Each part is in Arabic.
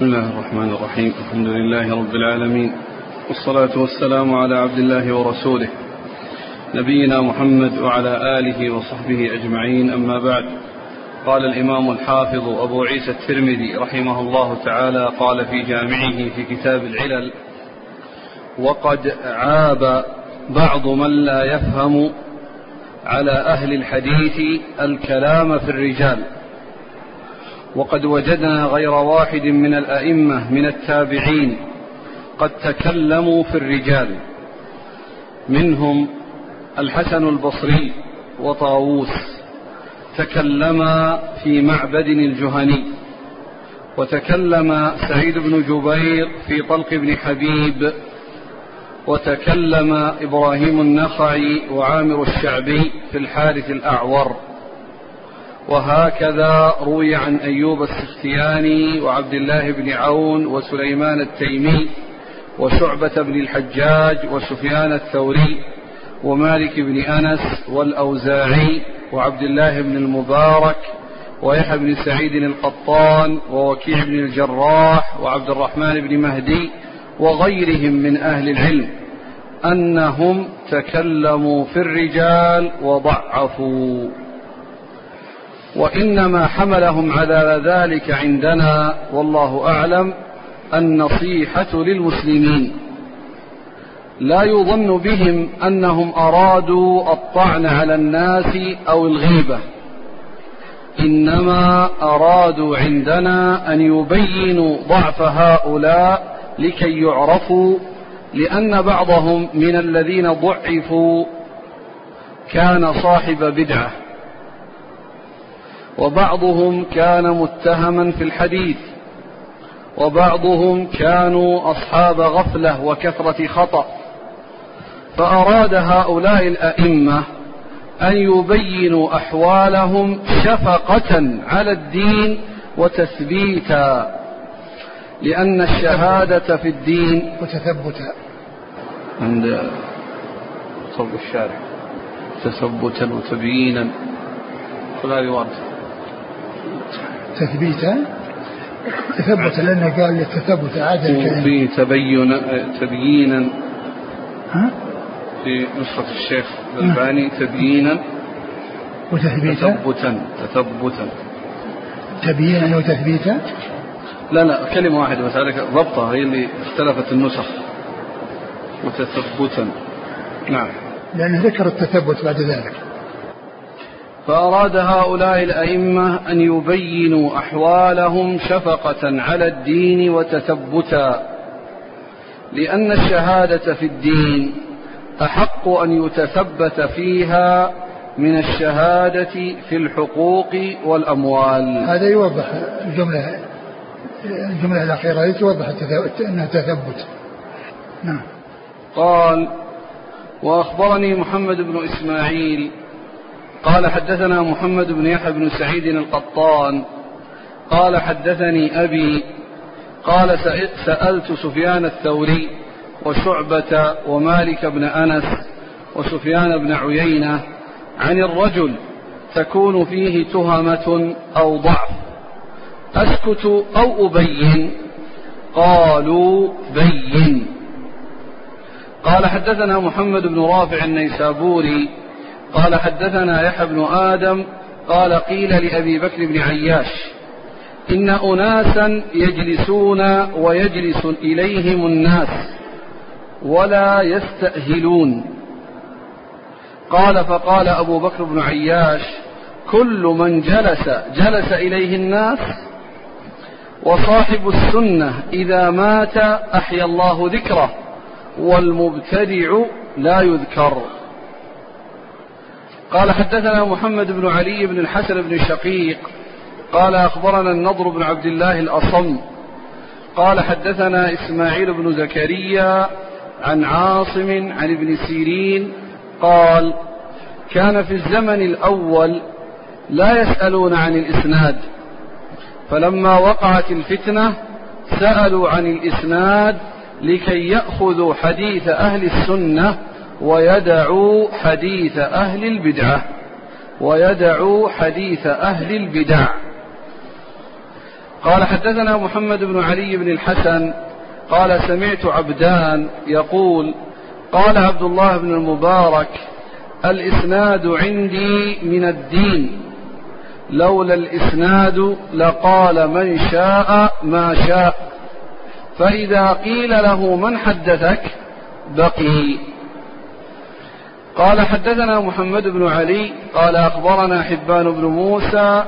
بسم الله الرحمن الرحيم. الحمد لله رب العالمين. والصلاة والسلام على عبد الله ورسوله. نبينا محمد وعلى آله وصحبه أجمعين. أما بعد قال الإمام الحافظ أبو عيسى الترمذي رحمه الله تعالى قال في جامعه في كتاب العلل وقد عاب بعض من لا يفهم على أهل الحديث الكلام في الرجال. وقد وجدنا غير واحد من الأئمة من التابعين قد تكلموا في الرجال. منهم الحسن البصري وطاووس. تكلما في معبد الجهني. وتكلم سعيد بن جبير في طلق بن حبيب. وتكلم إبراهيم النخعي وعامر الشعبي في الحارث الأعور. وهكذا روي عن أيوب السختياني وعبد الله بن عون وسليمان التيمي وشعبة بن الحجاج وسفيان الثوري ومالك بن أنس والأوزاعي وعبد الله بن المبارك ويحيى بن سعيد القطان ووكيع بن الجراح وعبد الرحمن بن مهدي وغيرهم من أهل العلم أنهم تكلموا في الرجال وضعفوا. وإنما حملهم على ذلك عندنا والله أعلم النصيحة للمسلمين. لا يظن بهم أنهم أرادوا الطعن على الناس أو الغيبة إنما أرادوا عندنا أن يبينوا ضعف هؤلاء لكي يعرفوا لأن بعضهم من الذين ضعفوا كان صاحب بدعة. وبعضهم كان متهما في الحديث وبعضهم كانوا أصحاب غفلة وكثرة خطأ فأراد هؤلاء الأئمة أن يبينوا أحوالهم شفقة على الدين وتثبيتا لأن الشهادة في الدين وتثبتا عند صوب الشارع تثبتا وتبيينا هذه واردة تثبيتا؟ تثبتا لأنه قال للتثبت عاد في تبين تبيينا ها؟ في نسخة الشيخ الألباني تبيينا. وتثبيتا؟ تثبتا تثبتا. تبيينا وتثبيتا؟ لا لا كلمة واحدة بس هذيك ضبطها هي اللي اختلفت النسخ. وتثبتا نعم. لأنه ذكر التثبت بعد ذلك. فأراد هؤلاء الأئمة أن يبينوا أحوالهم شفقة على الدين وتثبتا لأن الشهادة في الدين أحق أن يتثبت فيها من الشهادة في الحقوق والأموال. هذا يوضح الجملة الجملة الأخيرة توضح أنها تثبت. نعم. قال وأخبرني محمد بن إسماعيل قال حدثنا محمد بن يحيى بن سعيد القطان. قال حدثني أبي قال سألت سفيان الثوري وشعبة ومالك بن أنس وسفيان بن عيينة عن الرجل تكون فيه تهمة أو ضعف. أسكت أو أبين؟ قالوا بين. قال حدثنا محمد بن رافع النيسابوري قال حدثنا يحيى بن آدم قال قيل لأبي بكر بن عياش إن أناسا يجلسون ويجلس إليهم الناس ولا يستأهلون. قال فقال أبو بكر بن عياش كل من جلس جلس إليه الناس وصاحب السنة إذا مات أحيا الله ذكره والمبتدع لا يذكر. قال حدثنا محمد بن علي بن الحسن بن شقيق قال أخبرنا النضر بن عبد الله الأصم. قال حدثنا إسماعيل بن زكريا عن عاصم عن ابن سيرين قال كان في الزمن الأول لا يسألون عن الإسناد فلما وقعت الفتنة سألوا عن الإسناد لكي يأخذوا حديث أهل السنة ويدعوا حديث أهل البدعة. ويدعوا حديث أهل البدع. قال حدثنا محمد بن علي بن الحسن قال سمعت عبدان يقول قال عبد الله بن المبارك الإسناد عندي من الدين. لولا الإسناد لقال من شاء ما شاء. فإذا قيل له من حدثك بقي. قال حدثنا محمد بن علي قال أخبرنا حبان بن موسى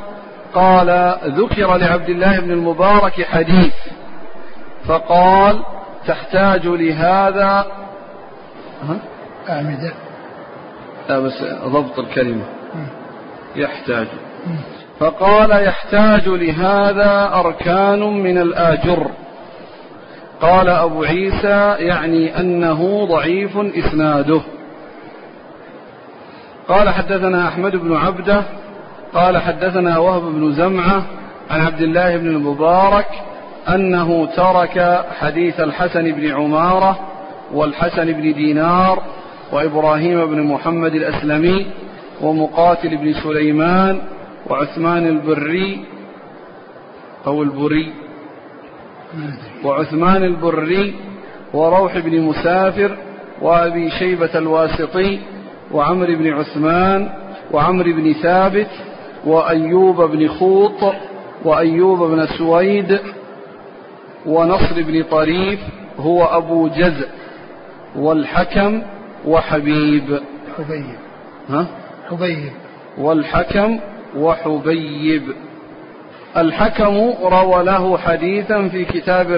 قال ذكر لعبد الله بن المبارك حديث فقال تحتاج لهذا أعمدة. لا بس ضبط الكلمة. يحتاج. فقال يحتاج لهذا أركان من الآجر. قال أبو عيسى يعني أنه ضعيف إسناده. قال حدثنا أحمد بن عبدة قال حدثنا وهب بن زمعة عن عبد الله بن المبارك أنه ترك حديث الحسن بن عمارة والحسن بن دينار وإبراهيم بن محمد الأسلمي ومقاتل بن سليمان وعثمان البري أو البري وعثمان البري وروح بن مسافر وأبي شيبة الواسطي وعمر بن عثمان وعمر بن ثابت وأيوب بن خوط وأيوب بن سويد ونصر بن طريف هو أبو جزء والحكم وحبيب. حبيب. ها؟ حبيب. والحكم وحبيب. الحكم روى له حديثا في كتاب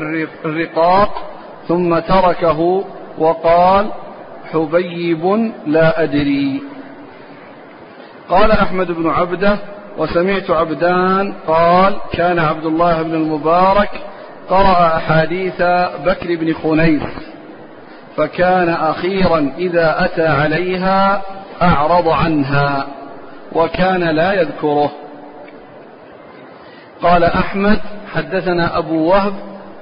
الرقاق ثم تركه وقال حبيب لا أدري. قال أحمد بن عبدة وسمعت عبدان قال كان عبد الله بن المبارك قرأ أحاديث بكر بن خنيس فكان أخيرا إذا أتى عليها أعرض عنها وكان لا يذكره. قال أحمد حدثنا أبو وهب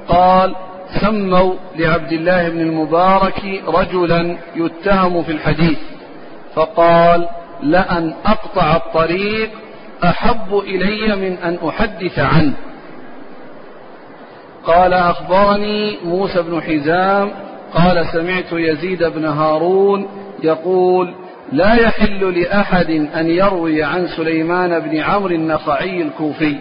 قال سموا لعبد الله بن المبارك رجلا يتهم في الحديث فقال لأن أقطع الطريق أحب إلي من أن أحدث عنه. قال أخبرني موسى بن حزام قال سمعت يزيد بن هارون يقول لا يحل لأحد أن يروي عن سليمان بن عمرو النخعي الكوفي.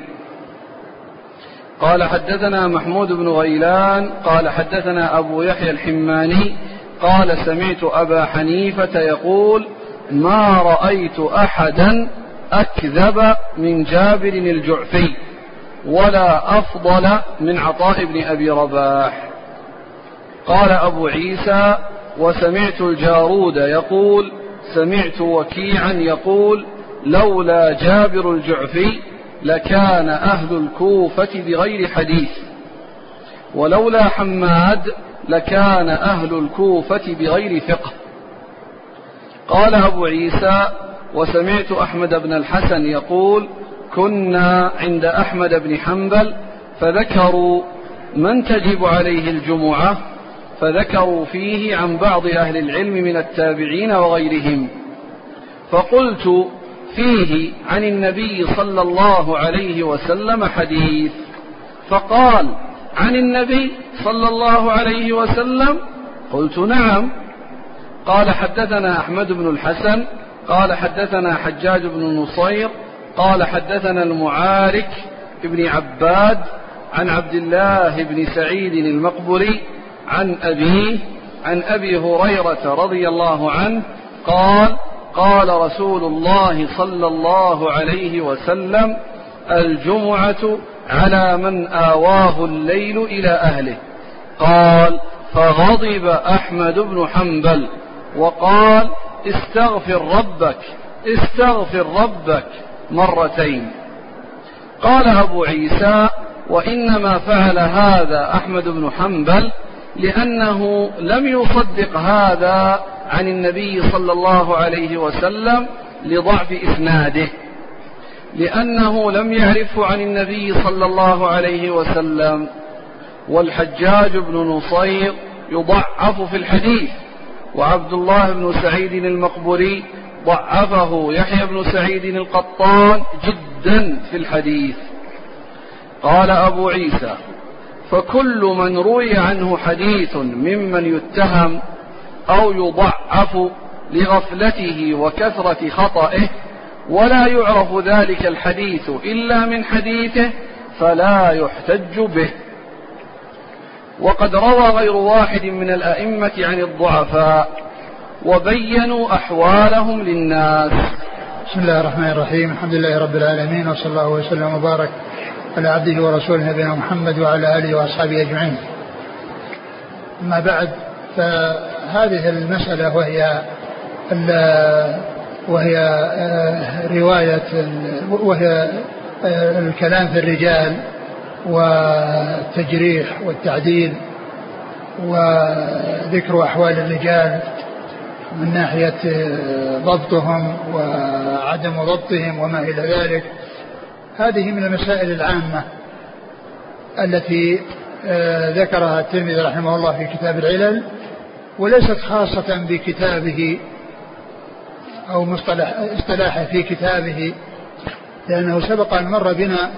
قال حدثنا محمود بن غيلان قال حدثنا أبو يحيى الحماني قال سمعت أبا حنيفة يقول ما رأيت أحدا أكذب من جابر الجعفي ولا أفضل من عطاء بن أبي رباح. قال أبو عيسى وسمعت الجارود يقول سمعت وكيعا يقول لولا جابر الجعفي لكان أهل الكوفة بغير حديث. ولولا حماد لكان أهل الكوفة بغير فقه قال أبو عيسى وسمعت أحمد بن الحسن يقول كنا عند أحمد بن حنبل فذكروا من تجب عليه الجمعة فذكروا فيه عن بعض أهل العلم من التابعين وغيرهم. فقلت فيه عن النبي صلى الله عليه وسلم حديث. فقال عن النبي صلى الله عليه وسلم؟ قلت نعم. قال حدثنا أحمد بن الحسن قال حدثنا حجاج بن نصير قال حدثنا المعارك بن عباد عن عبد الله بن سعيد المقبري عن أبيه عن أبي هريرة رضي الله عنه قال قال رسول الله صلى الله عليه وسلم الجمعة على من آواه الليل إلى أهله. قال فغضب أحمد بن حنبل وقال استغفر ربك استغفر ربك مرتين. قال أبو عيسى وإنما فعل هذا أحمد بن حنبل لأنه لم يصدق هذا عن النبي صلى الله عليه وسلم لضعف إسناده لأنه لم يعرفه عن النبي صلى الله عليه وسلم والحجاج بن نصير يضعف في الحديث وعبد الله بن سعيد المقبري ضعفه يحيى بن سعيد القطان جدا في الحديث. قال أبو عيسى فكل من روي عنه حديث ممن يتهم أو يضعف لغفلته وكثرة خطئه ولا يعرف ذلك الحديث إلا من حديثه فلا يحتج به. وقد روى غير واحد من الأئمة عن الضعفاء وبينوا أحوالهم للناس. بسم الله الرحمن الرحيم. الحمد لله رب العالمين وصلى الله وسلم وبارك على عبده ورسوله نبينا محمد وعلى آله وأصحابه أجمعين. أما بعد فهذه المسألة وهي وهي رواية وهي الكلام في الرجال والتجريح والتعديل وذكر أحوال الرجال من ناحية آه، ضبطهم وعدم ضبطهم وما إلى ذلك. هذه من المسائل العامة التي ذكرها الترمذي رحمه الله في كتاب العلل وليست خاصة بكتابه أو مصطلح اصطلاحه في كتابه لأنه سبق أن مر بنا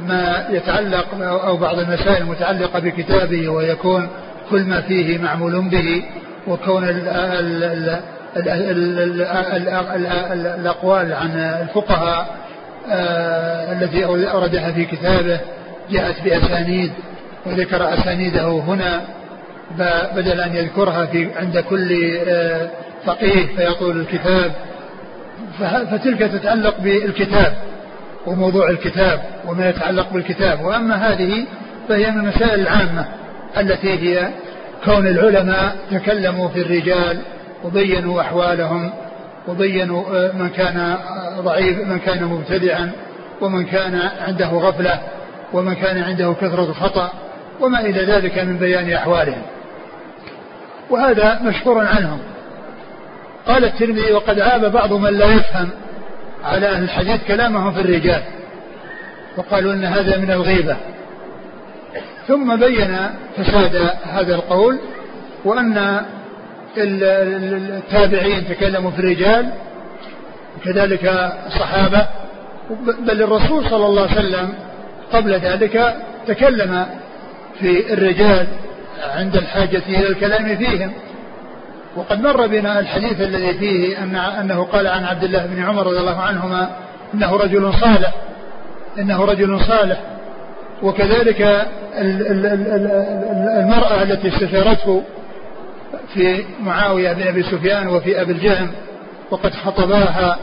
ما يتعلق أو بعض المسائل المتعلقة بكتابه ويكون كل ما فيه معمول به وكون ال ال ال ال ال ال الأقوال عن الفقهاء آه التي أوردها في كتابه جاءت بأسانيد وذكر أسانيده هنا بدل أن يذكرها في عند كل آه فقيه فيطول الكتاب. فتلك تتعلق بالكتاب وموضوع الكتاب وما يتعلق بالكتاب. وأما هذه فهي من المسائل العامة التي هي كون العلماء تكلموا في الرجال وبينوا أحوالهم وبينوا آه، من كان ضعيف من كان مبتدعا ومن كان عنده غفلة ومن كان عنده كثرة خطأ وما إلى ذلك من بيان أحوالهم. وهذا مشكور عنهم. قال الترمذي وقد عاب بعض من لا يفهم على أهل الحديث كلامهم في الرجال وقالوا أن هذا من الغيبة. ثم بين فساد هذا القول وأن التابعين تكلموا في الرجال وكذلك الصحابة. بل الرسول صلى الله عليه وسلم قبل ذلك تكلم في الرجال عند الحاجة إلى الكلام فيهم. وقد مر بنا الحديث الذي فيه أن أنه قال عن عبد الله بن عمر رضي الله عنهما إنه رجل صالح إنه رجل صالح. وكذلك المرأة التي استشارته في معاوية بن أبي سفيان وفي أبي الجهم وقد خطباها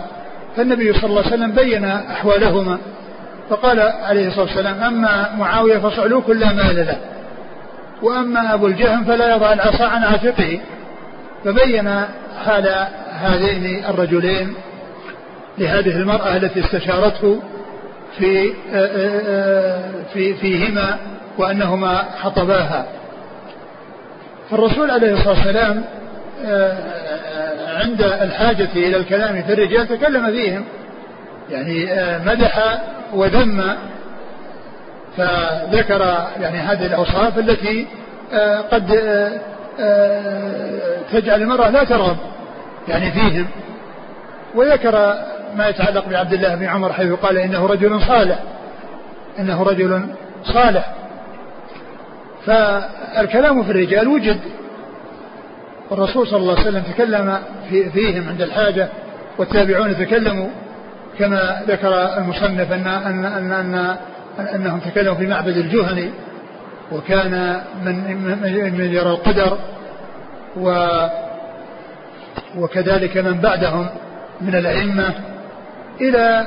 فالنبي صلى الله عليه وسلم بين أحوالهما فقال عليه الصلاة والسلام أما معاوية فصعلوك لا مال له وأما أبو الجهم فلا يضع العصا عن عاتقه. فبين حال هذين الرجلين لهذه المرأة التي استشارته في في فيهما وأنهما خطباها. فالرسول عليه الصلاة والسلام عند الحاجة إلى الكلام في الرجال تكلم فيهم. يعني مدح وذم. فذكر يعني هذه الأوصاف التي قد تجعل المرأة لا ترغب يعني فيهم. وذكر ما يتعلق بعبد الله بن عمر حيث قال إنه رجل صالح. إنه رجل صالح. فالكلام في الرجال وجد. والرسول صلى الله عليه وسلم تكلم في فيهم عند الحاجة والتابعون تكلموا كما ذكر المصنف أن أن أن, أن أنهم تكلموا في معبد الجهني وكان من من يرى القدر و وكذلك من بعدهم من الأئمة. إلى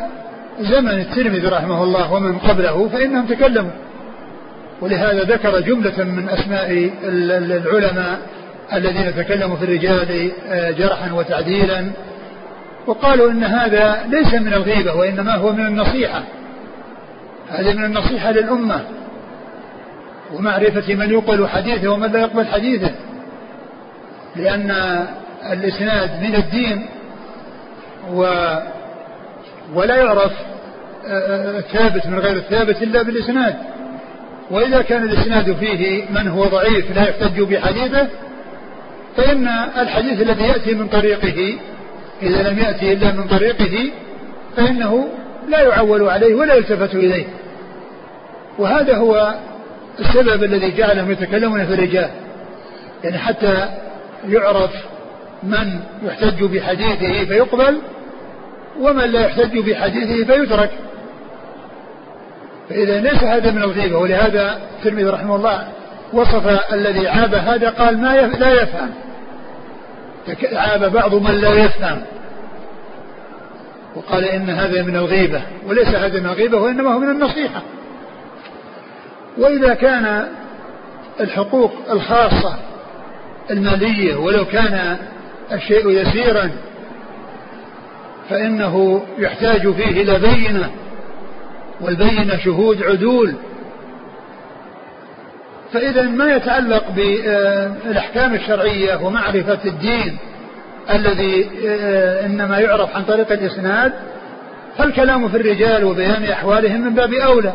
زمن الترمذي رحمه الله ومن قبله فإنهم تكلموا. ولهذا ذكر جملة من أسماء العلماء الذين تكلموا في الرجال آه، جرحا وتعديلا وقالوا إن هذا ليس من الغيبة وإنما هو من النصيحة. هذا من النصيحة للأمة. ومعرفة من يقبل حديثه ومن لا يقبل حديثه. لأن الإسناد من الدين و ولا يعرف الثابت من غير الثابت إلا بالإسناد. وإذا كان الإسناد فيه من هو ضعيف لا يحتج بحديثه فإن الحديث الذي يأتي من طريقه إذا لم يأتي إلا من طريقه فإنه لا يعول عليه ولا يلتفت إليه. وهذا هو السبب الذي جعلهم يتكلمون في الرجال. يعني حتى يعرف من يحتج بحديثه فيقبل ومن لا يحتج بحديثه فيترك. فإذا ليس هذا من الغيبة ولهذا الترمذي رحمه الله وصف الذي عاب هذا قال ما لا يفهم. عاب بعض من لا يفهم. وقال إن هذا من الغيبة وليس هذا من الغيبة وإنما هو من النصيحة. وإذا كان الحقوق الخاصة المالية ولو كان الشيء يسيرا فإنه يحتاج فيه إلى بينة. والبينة شهود عدول. فإذا ما يتعلق بالأحكام الشرعية ومعرفة الدين الذي آه، إنما يعرف عن طريق الإسناد فالكلام في الرجال وبيان أحوالهم من باب أولى.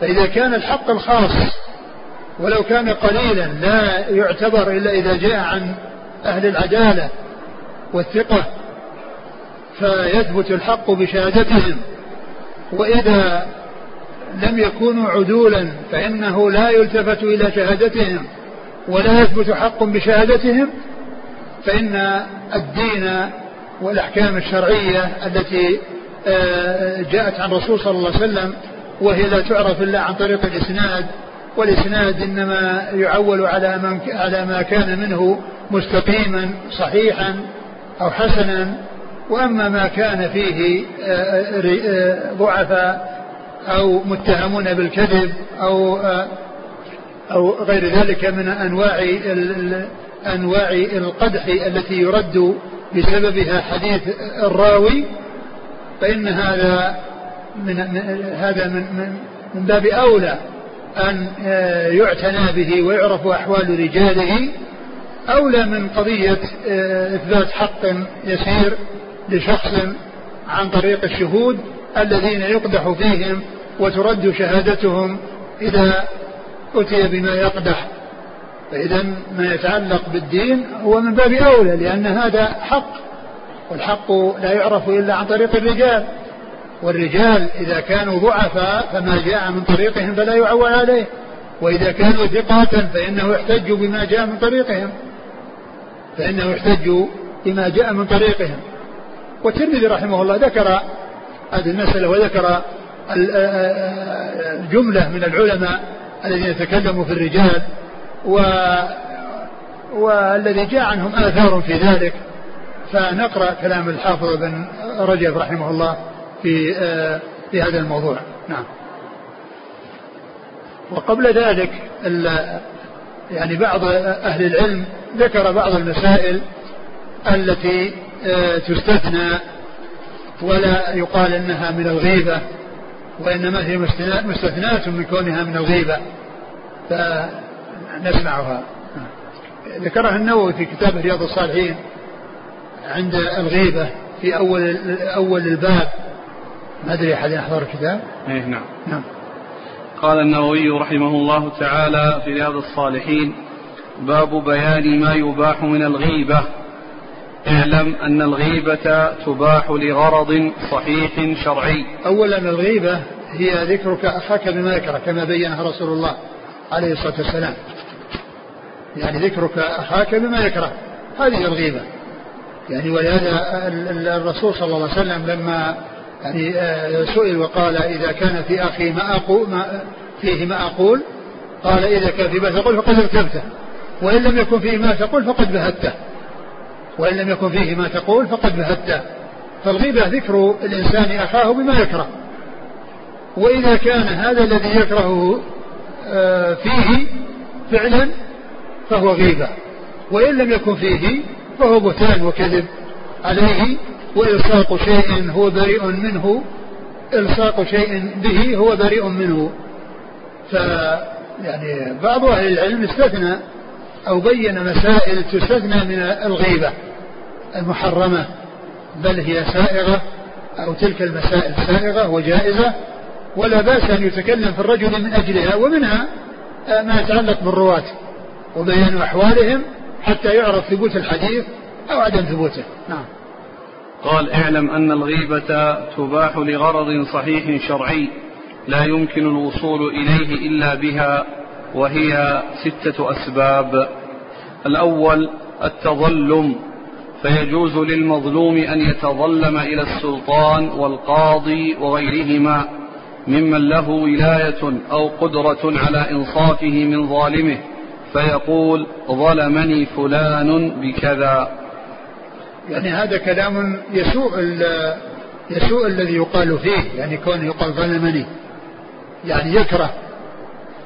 فإذا كان الحق الخاص ولو كان قليلا لا يعتبر إلا إذا جاء عن أهل العدالة والثقة فيثبت الحق بشهادتهم. وإذا لم يكونوا عدولا فإنه لا يلتفت إلى شهادتهم ولا يثبت حق بشهادتهم فإن الدين والأحكام الشرعية التي آه، جاءت عن الرسول صلى الله عليه وسلم وهي لا تعرف إلا عن طريق الإسناد والإسناد إنما يعول على من على ما كان منه مستقيما صحيحا أو حسنا. وأما ما كان فيه آه، آه، ضعفاء أو متهمون بالكذب أو أو غير ذلك من أنواع أنواع القدح التي يرد بسببها حديث الراوي فإن هذا من هذا من من, باب أولى أن آه، يعتنى به ويعرف أحوال رجاله أولى من قضية آه، إثبات حق يسير لشخص عن طريق الشهود الذين يقدح فيهم وترد شهادتهم إذا أتي بما يقدح. فإذا ما يتعلق بالدين هو من باب أولى لأن هذا حق والحق لا يعرف إلا عن طريق الرجال. والرجال إذا كانوا ضعفاء فما جاء من طريقهم فلا يعول عليه وإذا كانوا ثقات فإنه يحتج بما جاء من طريقهم. فإنه يحتج بما جاء من طريقهم. والترمذي رحمه الله ذكر هذه المسألة وذكر الجملة من العلماء الذين تكلموا في الرجال و والذي جاء عنهم آثار في ذلك. فنقرأ كلام الحافظ بن رجب رحمه الله في في هذا الموضوع. نعم. وقبل ذلك يعني بعض أهل العلم ذكر بعض المسائل التي تستثنى ولا يقال إنها من الغيبة وإنما هي مستثناة من كونها من الغيبة. فنسمعها. ذكرها النووي في كتاب رياض الصالحين عند الغيبة في أول أول الباب. ما أدري أحد يحضر الكتاب؟ إيه نعم. نعم. قال النووي رحمه الله تعالى في رياض الصالحين باب بيان ما يباح من الغيبة. اعلم أن الغيبة تباح لغرض صحيح شرعي. أولا الغيبة هي ذكرك أخاك بما يكره كما بينها رسول الله عليه الصلاة والسلام. يعني ذكرك أخاك بما يكره هذه الغيبة. يعني ولهذا الرسول صلى الله عليه وسلم لما يعني آه، سئل وقال إذا كان في أخي ما أقول ما فيه ما أقول قال إذا كان في ما تقول فقد ارتبته وإن لم يكن فيه ما تقول فقد بهته. وإن لم يكن فيه ما تقول فقد بهته فالغيبة ذكر الإنسان أخاه بما يكره. وإذا كان هذا الذي يكرهه آه، فيه فعلا فهو غيبة. وإن لم يكن فيه فهو بهتان وكذب عليه. وإلصاق شيء هو بريء منه. إلصاق شيء به هو بريء منه. ف يعني بعض أهل العلم استثنى أو بين مسائل تستثنى من الغيبة المحرمة بل هي سائغة أو تلك المسائل سائغة وجائزة ولا بأس أن يتكلم في الرجل من أجلها ومنها ما يتعلق بالرواة وبيان أحوالهم حتى يعرف ثبوت الحديث أو عدم ثبوته. نعم. قال اعلم أن الغيبة تباح لغرض صحيح شرعي لا يمكن الوصول إليه إلا بها. وهي ستة أسباب. الأول التظلم. فيجوز للمظلوم أن يتظلم إلى السلطان والقاضي وغيرهما ممن له ولاية أو قدرة على إنصافه من ظالمه. فيقول ظلمني فلان بكذا. يعني هذا كلام يسوء يسوء الذي يقال فيه. يعني كونه يقال ظلمني. يعني يكره.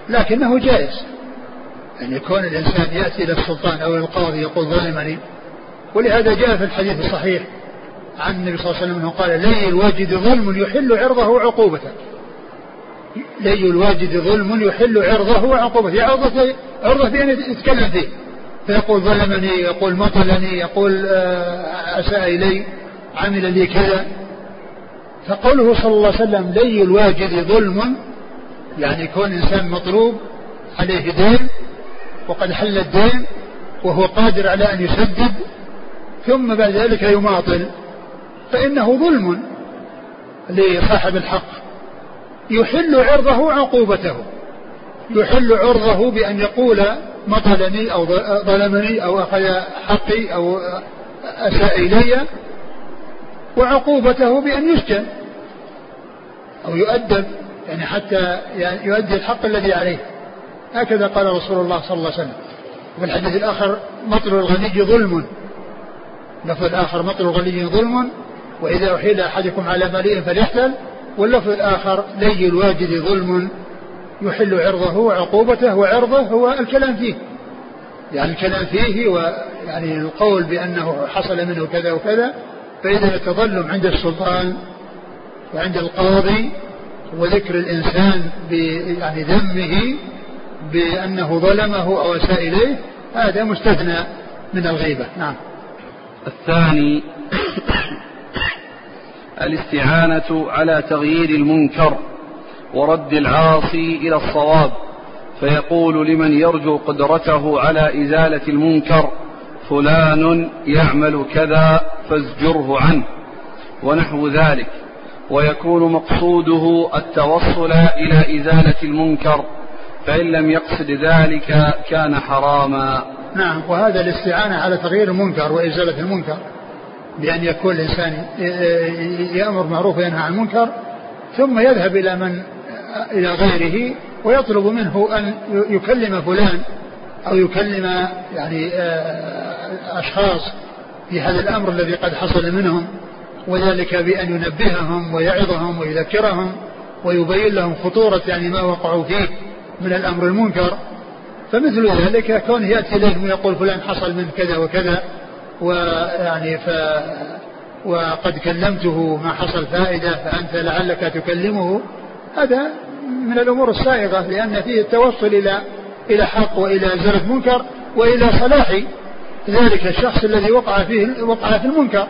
لكنه جائز. يعني كون الإنسان يأتي إلى السلطان أو القاضي يقول ظلمني. ولهذا جاء في الحديث الصحيح عن النبي صلى الله عليه وسلم أنه قال لي الواجد ظلم يحل عرضه وعقوبته. لي الواجد ظلم يحل عرضه وعقوبته. عرضه عرضه بأن يتكلم فيه. فيقول ظلمني يقول مطلني يقول آه، أساء إلي عمل لي كذا. فقوله صلى الله عليه وسلم لي الواجد ظلم يعني كون إنسان مطلوب عليه دين وقد حل الدين وهو قادر على أن يسدد ثم بعد ذلك يماطل. فإنه ظلم لصاحب الحق. يحل عرضه وعقوبته يحل عرضه بأن يقول مطلني أو ظلمني أو أخذ حقي أو أساء إلي وعقوبته بأن يسجن أو يؤدب. يعني حتى يؤدي الحق الذي عليه. هكذا قال رسول الله صلى الله عليه وسلم. وفي الحديث الآخر مطل الغني ظلم. اللفظ الآخر مطل الغني ظلم. وإذا أحيل أحدكم على مليء فليحتل واللفظ الآخر لي الواجد ظلم. يحل عرضه وعقوبته وعرضه هو الكلام فيه. يعني الكلام فيه ويعني القول بأنه حصل منه كذا وكذا. فإذا التظلم عند السلطان وعند القاضي وذكر الإنسان يعني ذمه بأنه ظلمه أو أساء إليه هذا مستثنى من الغيبة. نعم. الثاني الاستعانة على تغيير المنكر ورد العاصي إلى الصواب فيقول لمن يرجو قدرته على إزالة المنكر فلان يعمل كذا فازجره عنه ونحو ذلك. ويكون مقصوده التوصل إلى إزالة المنكر فإن لم يقصد ذلك كان حراما. نعم وهذا الاستعانة على تغيير المنكر وإزالة المنكر بأن يكون الإنسان يأمر معروف وينهى عن المنكر ثم يذهب إلى من إلى غيره ويطلب منه أن يكلم فلان أو يكلم يعني آه، أشخاص في هذا الأمر الذي قد حصل منهم. وذلك بأن ينبههم ويعظهم ويذكرهم ويبين لهم خطورة يعني ما وقعوا فيه من الأمر المنكر. فمثل ذلك كونه يأتي إليهم ويقول فلان حصل من كذا وكذا ويعني ف وقد كلمته ما حصل فائدة فأنت لعلك تكلمه. هذا من الأمور السائغة لأن فيه التوصل إلى إلى حق وإلى إزالة منكر وإلى صلاح ذلك الشخص الذي وقع فيه وقع في المنكر.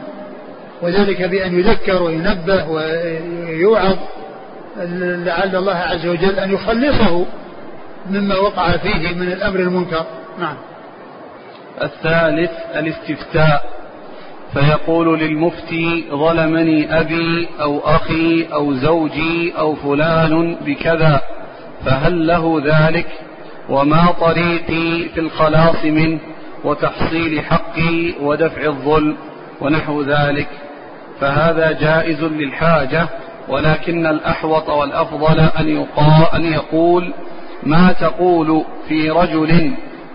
وذلك بأن يذكر وينبه ويوعظ لعل الله عز وجل أن يخلصه مما وقع فيه من الأمر المنكر. نعم. الثالث الاستفتاء. فيقول للمفتي ظلمني أبي أو أخي أو زوجي أو فلان بكذا فهل له ذلك؟ وما طريقي في الخلاص منه وتحصيل حقي ودفع الظلم ونحو ذلك. فهذا جائز للحاجة ولكن الأحوط والأفضل أن, يقال أن يقول ما تقول في رجل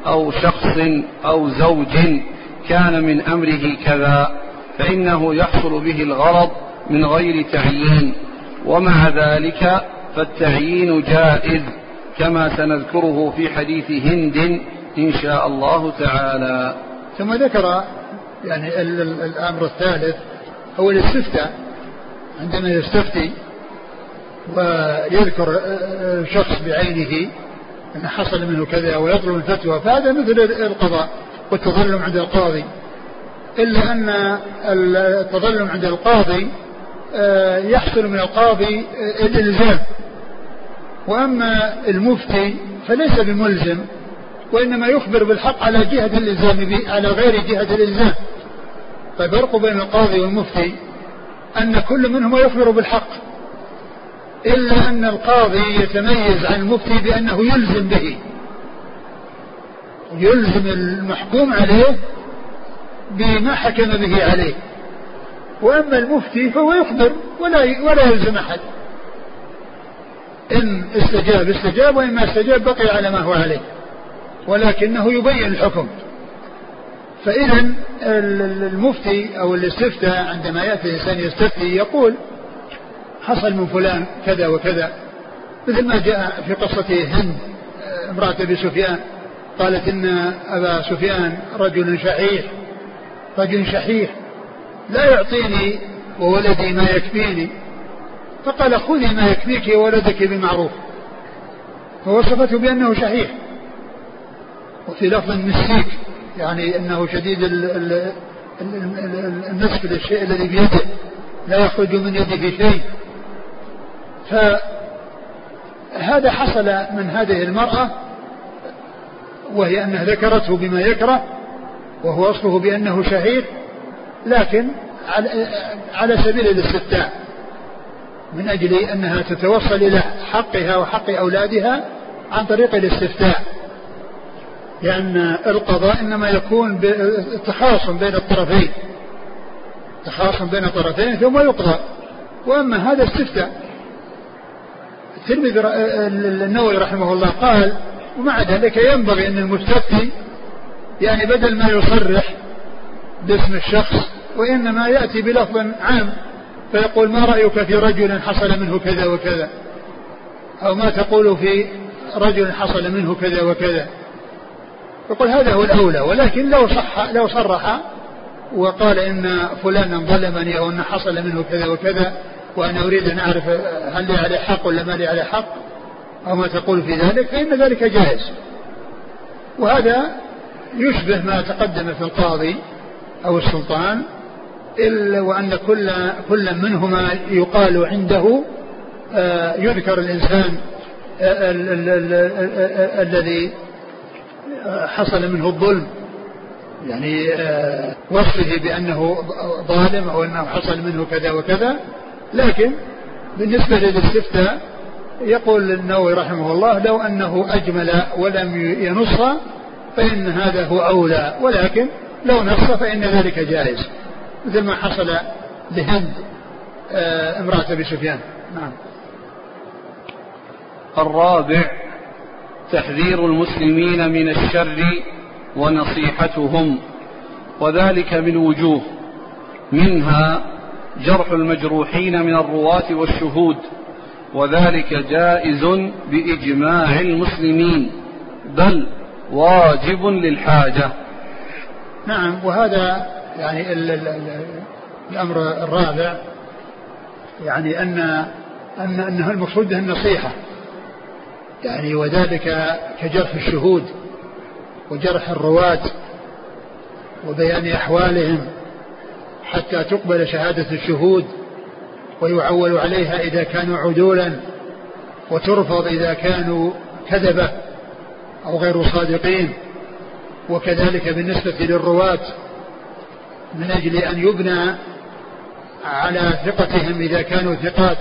أو شخص أو زوج كان من أمره كذا فإنه يحصل به الغرض من غير تعيين. ومع ذلك فالتعيين جائز كما سنذكره في حديث هند إن شاء الله تعالى. ثم ذكر يعني الأمر الثالث هو الاستفتاء عندما يستفتي ويذكر شخص بعينه أن حصل منه كذا ويطلب الفتوى فهذا مثل القضاء والتظلم عند القاضي. إلا أن التظلم عند القاضي آه، يحصل من القاضي آه، الإلزام. وأما المفتي فليس بملزم وإنما يخبر بالحق على جهة الإلزام على غير جهة الإلزام. فالفرق بين القاضي والمفتي أن كل منهما يخبر بالحق إلا أن القاضي يتميز عن المفتي بأنه يلزم به يلزم المحكوم عليه بما حكم به عليه وأما المفتي فهو يخبر ولا ولا يلزم أحد. إن استجاب استجاب وإن ما استجاب بقي على ما هو عليه ولكنه يبين الحكم. فإذا المفتي أو الاستفتاء عندما يأتي الإنسان يستفتي يقول حصل من فلان كذا وكذا. مثل ما جاء في قصة هند امرأة أبي سفيان. قالت إن أبا سفيان رجل شحيح رجل شحيح. لا يعطيني وولدي ما يكفيني. فقال خذي ما يكفيك وولدك بمعروف فوصفته بأنه شحيح. وفي لفظ مسيك يعني أنه شديد النسك للشيء الذي بيده لا يخرج من يده شيء. فهذا حصل من هذه المرأة وهي أنها ذكرته بما يكره وهو وصفه بأنه شهيد لكن على سبيل الاستفتاء من أجل أنها تتوصل إلى حقها وحق أولادها عن طريق الاستفتاء. لأن القضاء إنما يكون تخاصم بين الطرفين. تخاصم بين الطرفين ثم يقضى. وأما هذا استفتاء. الترمذي النووي رحمه الله قال ومع ذلك ينبغي أن المستفتي يعني بدل ما يصرح باسم الشخص وإنما يأتي بلفظ عام فيقول ما رأيك في رجل حصل منه كذا وكذا؟ أو ما تقول في رجل حصل منه كذا وكذا؟ يقول هذا هو الأولى ولكن لو صح لو صرح وقال إن فلانا ظلمني أو أن حصل منه كذا وكذا وأنا أريد أن أعرف هل لي عليه حق ولا ما لي عليه حق أو ما تقول في ذلك فإن ذلك جائز. وهذا يشبه ما تقدم في القاضي أو السلطان إلا وأن كل كل منهما يقال عنده آه، يذكر الإنسان آه، الذي حصل منه الظلم. يعني آه، وصفه بأنه ظالم أو أنه حصل منه كذا وكذا. لكن بالنسبة للاستفتاء يقول النووي رحمه الله لو أنه أجمل ولم ينص فإن هذا هو أولى. ولكن لو نص فإن ذلك جائز. مثل ما حصل لهند آه، امرأة أبي سفيان. نعم. الرابع تحذير المسلمين من الشر ونصيحتهم وذلك من وجوه. منها جرح المجروحين من الرواة والشهود وذلك جائز بإجماع المسلمين بل واجب للحاجة. نعم وهذا يعني الأمر الرابع يعني أن أن أنه المقصود به النصيحة. يعني وذلك كجرح الشهود وجرح الرواة وبيان أحوالهم حتى تقبل شهادة الشهود ويعول عليها إذا كانوا عدولا وترفض إذا كانوا كذبة أو غير صادقين وكذلك بالنسبة للرواة من أجل أن يبنى على ثقتهم إذا كانوا ثقات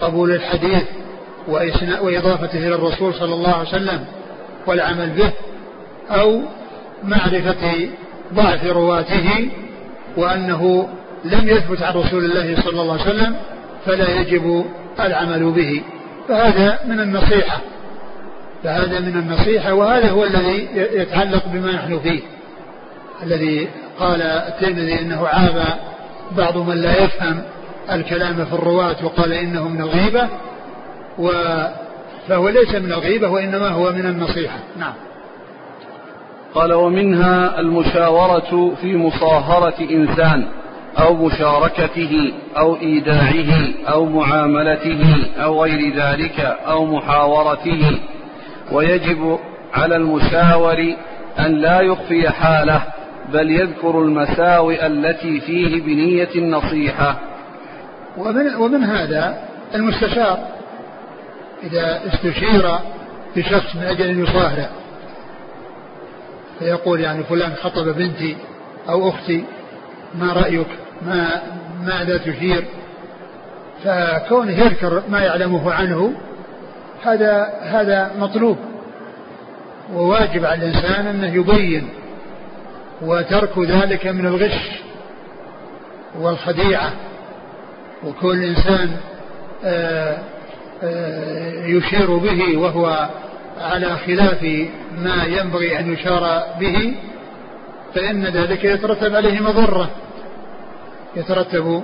قبول الحديث وإضافته إلى الرسول صلى الله عليه وسلم والعمل به أو معرفة ضعف رواته وأنه لم يثبت عن رسول الله صلى الله عليه وسلم فلا يجب العمل به. فهذا من النصيحة. فهذا من النصيحة وهذا هو الذي يتعلق بما نحن فيه. الذي قال الترمذي إنه عاب بعض من لا يفهم الكلام في الرواة وقال إنه من الغيبة. و فهو ليس من الغيبة وإنما هو من النصيحة. نعم. قال ومنها المشاورة في مصاهرة إنسان أو مشاركته أو إيداعه أو معاملته أو غير ذلك أو محاورته. ويجب على المشاور أن لا يخفي حاله بل يذكر المساوئ التي فيه بنية النصيحة. ومن, ومن هذا المستشار إذا استشير بشخص من أجل أن يصاهره فيقول يعني فلان خطب بنتي أو أختي ما رأيك؟ ما ماذا تشير؟ فكونه يذكر ما يعلمه عنه هذا هذا مطلوب وواجب على الإنسان أنه يبين وترك ذلك من الغش والخديعة وكل إنسان آه، آه، يشير به وهو على خلاف ما ينبغي أن يشار به فإن ذلك يترتب عليه مضرة. يترتب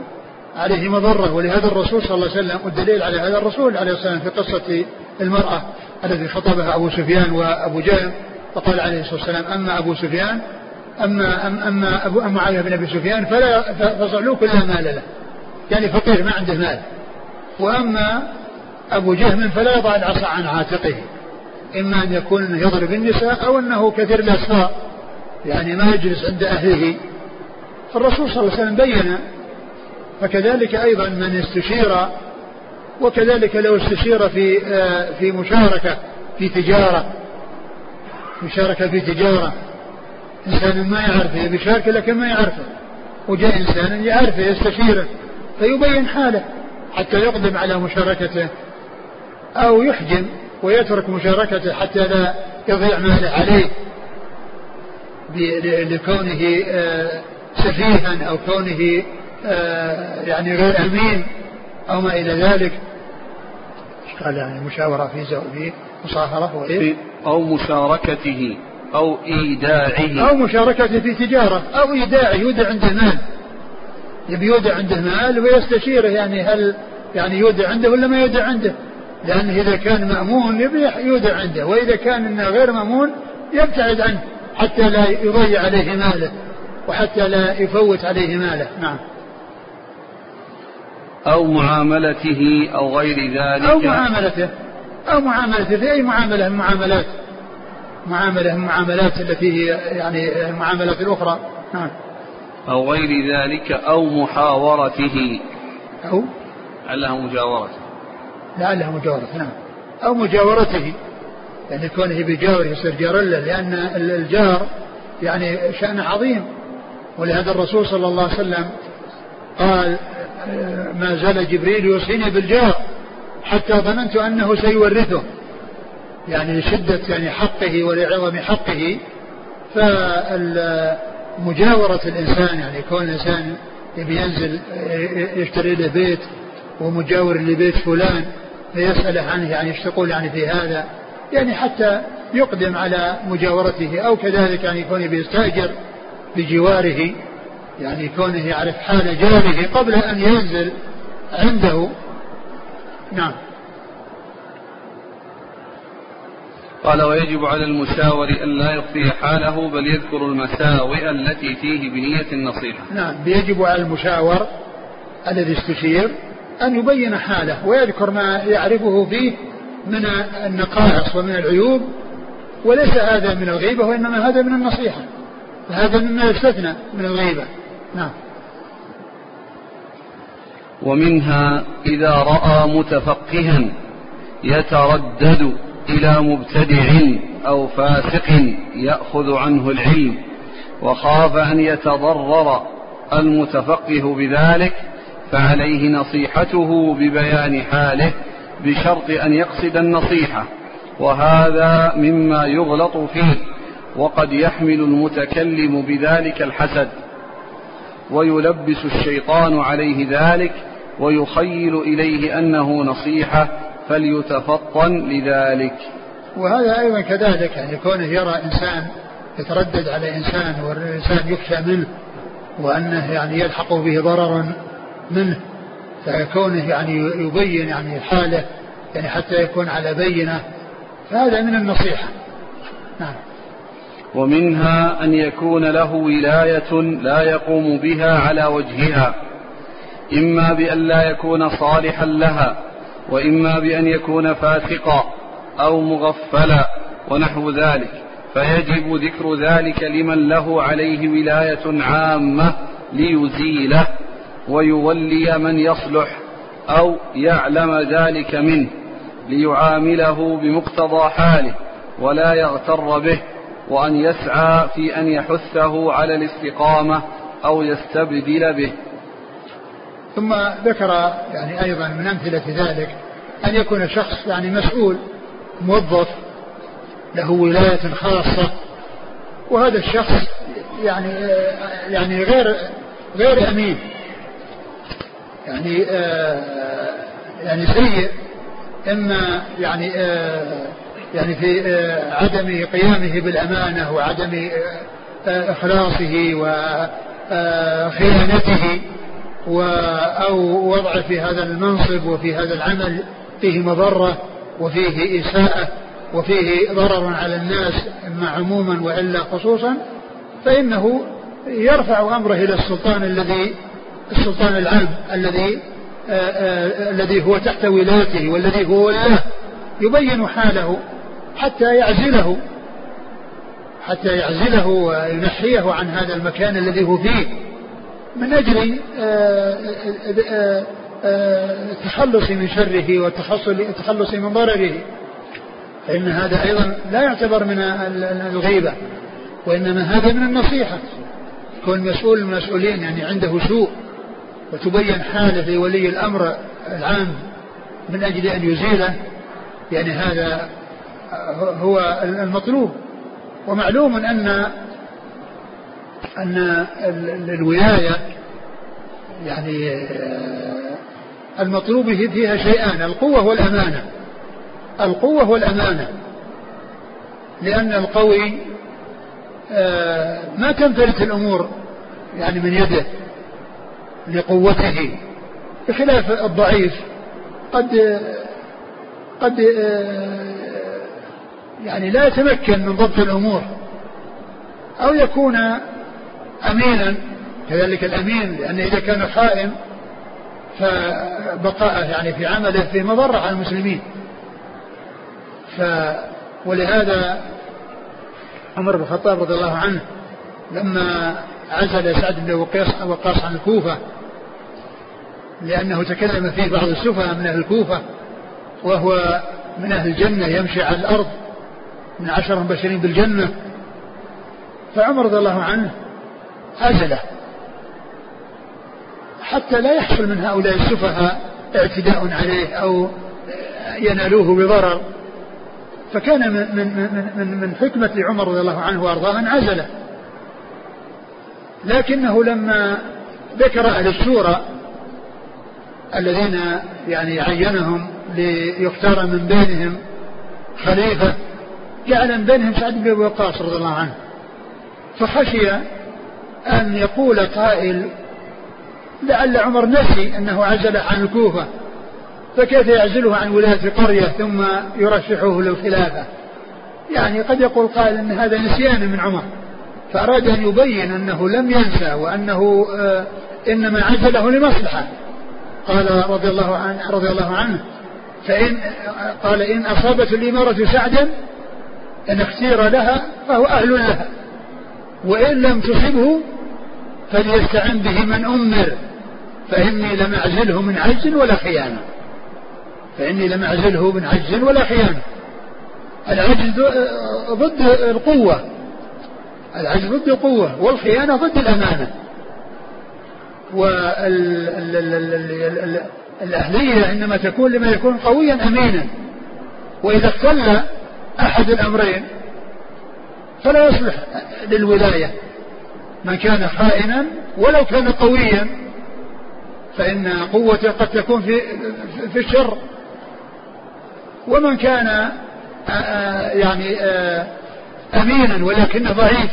عليه مضرة ولهذا الرسول صلى الله عليه وسلم والدليل على هذا الرسول عليه الصلاة والسلام في قصة المرأة التي خطبها أبو سفيان وأبو جهل فقال عليه الصلاة والسلام أما أبو سفيان أما أما, أما أبو معاوية بن أبي سفيان فلا فصعلوك لا مال له. يعني فقير ما عنده مال. وأما أبو جهم فلا يضع العصا عن عاتقه إما أن يكون يضرب النساء أو أنه كثير الأسفار يعني ما يجلس عند أهله. فالرسول صلى الله عليه وسلم بين فكذلك أيضا من استشير وكذلك لو استشير في آه، في مشاركة في تجارة. مشاركة في تجارة. إنسان ما يعرفه يبي يشاركه لكن ما يعرفه. وجاء إنسان يعرفه يستشيره فيبين حاله حتى يقدم على مشاركته. أو يحجم ويترك مشاركته حتى لا يضيع ماله عليه لكونه آه، سفيها أو كونه آه، يعني غير أمين أو ما إلى ذلك. قال؟ يعني مشاورة في في مصاهرة وإيه؟ أو مشاركته أو إيداعه. أو مشاركته في تجارة أو إيداعه يودع عنده مال. يبي يودع عنده مال ويستشيره يعني هل يعني يودع عنده ولا ما يودع عنده؟ لأنه إذا كان مأمون يبي يودع عنده وإذا كان إنه غير مأمون يبتعد عنه حتى لا يضيع عليه ماله وحتى لا يفوت عليه ماله. نعم. أو معاملته أو غير ذلك. أو معاملته. أو معاملته. في أي معاملة من المعاملات معاملة من المعاملات التي هي يعني المعاملات الأخرى. نعم. أو غير ذلك أو محاورته. أو لعلها مجاورته لعلها مجاورته نعم. أو مجاورته يعني كونه بيجاور يصير جار له لأن الجار يعني شأنه عظيم. ولهذا الرسول صلى الله عليه وسلم قال ما زال جبريل يوصيني بالجار حتى ظننت أنه سيورثه. يعني لشدة يعني حقه ولعظم حقه. فمجاورة الإنسان يعني كون الإنسان يبي ينزل يشتري له بيت ومجاور لبيت فلان فيسأله عنه يعني إيش تقول يعني في هذا يعني حتى يقدم على مجاورته أو كذلك يعني يكون يبي يستأجر بجواره يعني كونه يعرف حال جاره قبل أن ينزل عنده. نعم. قال ويجب على المشاور أن لا يخفي حاله بل يذكر المساوئ التي فيه بنية النصيحة. نعم يجب على المشاور الذي استشير أن يبين حاله ويذكر ما يعرفه فيه من النقائص ومن العيوب وليس هذا من الغيبة وإنما هذا من النصيحة فهذا مما يستثنى من الغيبة. نعم. ومنها إذا رأى متفقها يتردد إلى مبتدع أو فاسق يأخذ عنه العلم وخاف أن يتضرر المتفقه بذلك فعليه نصيحته ببيان حاله بشرط أن يقصد النصيحة وهذا مما يغلط فيه وقد يحمل المتكلم بذلك الحسد ويلبس الشيطان عليه ذلك ويخيل إليه أنه نصيحة فليتفطن لذلك. وهذا أيضا كذلك يعني كونه يرى إنسان يتردد على إنسان والإنسان يخشى منه وأنه يعني يلحق به ضرر منه فكونه يعني يبين يعني حاله يعني حتى يكون على بينة فهذا من النصيحة. نعم. ومنها أن يكون له ولاية لا يقوم بها على وجهها إما بأن لا يكون صالحا لها وإما بأن يكون فاسقا أو مغفلا ونحو ذلك. فيجب ذكر ذلك لمن له عليه ولاية عامة ليزيله. ويولي من يصلح أو يعلم ذلك منه ليعامله بمقتضى حاله ولا يغتر به وأن يسعى في أن يحثه على الاستقامة أو يستبدل به. ثم ذكر يعني أيضا من أمثلة ذلك أن يكون شخص يعني مسؤول موظف له ولاية خاصة وهذا الشخص يعني يعني غير غير أمين. يعني يعني سيء إما يعني يعني في عدم قيامه بالأمانة وعدم إخلاصه وخيانته أو وضعه في هذا المنصب وفي هذا العمل فيه مضرة وفيه إساءة وفيه ضرر على الناس إما عموما وإلا خصوصا فإنه يرفع أمره إلى السلطان الذي السلطان العام الذي آآ آآ الذي هو تحت ولايته والذي هو ولاه يبين حاله حتى يعزله حتى يعزله وينحيه عن هذا المكان الذي هو فيه. من أجل التخلص من شره والتخلص من ضرره. فإن هذا أيضا لا يعتبر من الغيبة وإنما هذا من النصيحة. كون مسؤول المسؤولين يعني عنده سوء. وتبين حاله لولي الأمر العام من أجل أن يزيله يعني هذا هو المطلوب. ومعلوم أن أن الولاية يعني المطلوب فيها شيئان القوة والأمانة. القوة والأمانة. لأن القوي ما تنفلت الأمور يعني من يده. لقوته بخلاف الضعيف قد قد يعني لا يتمكن من ضبط الأمور أو يكون أمينا كذلك الأمين لأن إذا كان خائن فبقاءه يعني في عمله في مضرة على المسلمين. ف ولهذا عمر بن الخطاب رضي الله عنه لما عزل سعد بن وقاص وقاص عن الكوفة. لأنه تكلم فيه بعض السفهاء من أهل الكوفة وهو من أهل الجنة يمشي على الأرض من عشر مبشرين بالجنة. فعمر رضي الله عنه عزله حتى لا يحصل من هؤلاء السفهاء اعتداء عليه أو ينالوه بضرر. فكان من من من من حكمة عمر رضي الله عنه وأرضاه أن عزله. لكنه لما ذكر أهل الشورى الذين يعني عينهم ليختار من بينهم خليفة جعل من بينهم سعد بن وقاص رضي الله عنه. فخشي أن يقول قائل لعل عمر نسي أنه عزل عن الكوفة فكيف يعزله عن ولاية قرية ثم يرشحه للخلافة؟ يعني قد يقول قائل أن هذا نسيان من عمر. فأراد أن يبين أنه لم ينسى وأنه آه إنما عزله لمصلحة. قال رضي الله عنه رضي الله عنه فإن قال إن أصابت الإمارة سعدا إن اختير لها فهو أهل لها. وإن لم تصبه فليستعن به من أمر فإني لم أعزله من عجز ولا خيانة. فإني لم أعزله من عجز ولا خيانة. العجز ضد القوة. العجز ضد القوة والخيانة ضد الأمانة. والأهلية إنما تكون لما يكون قويا أمينا. وإذا اختل أحد الأمرين فلا يصلح للولاية. من كان خائنا ولو كان قويا فإن قوته قد تكون في في الشر. ومن كان يعني أمينا ولكنه ضعيف.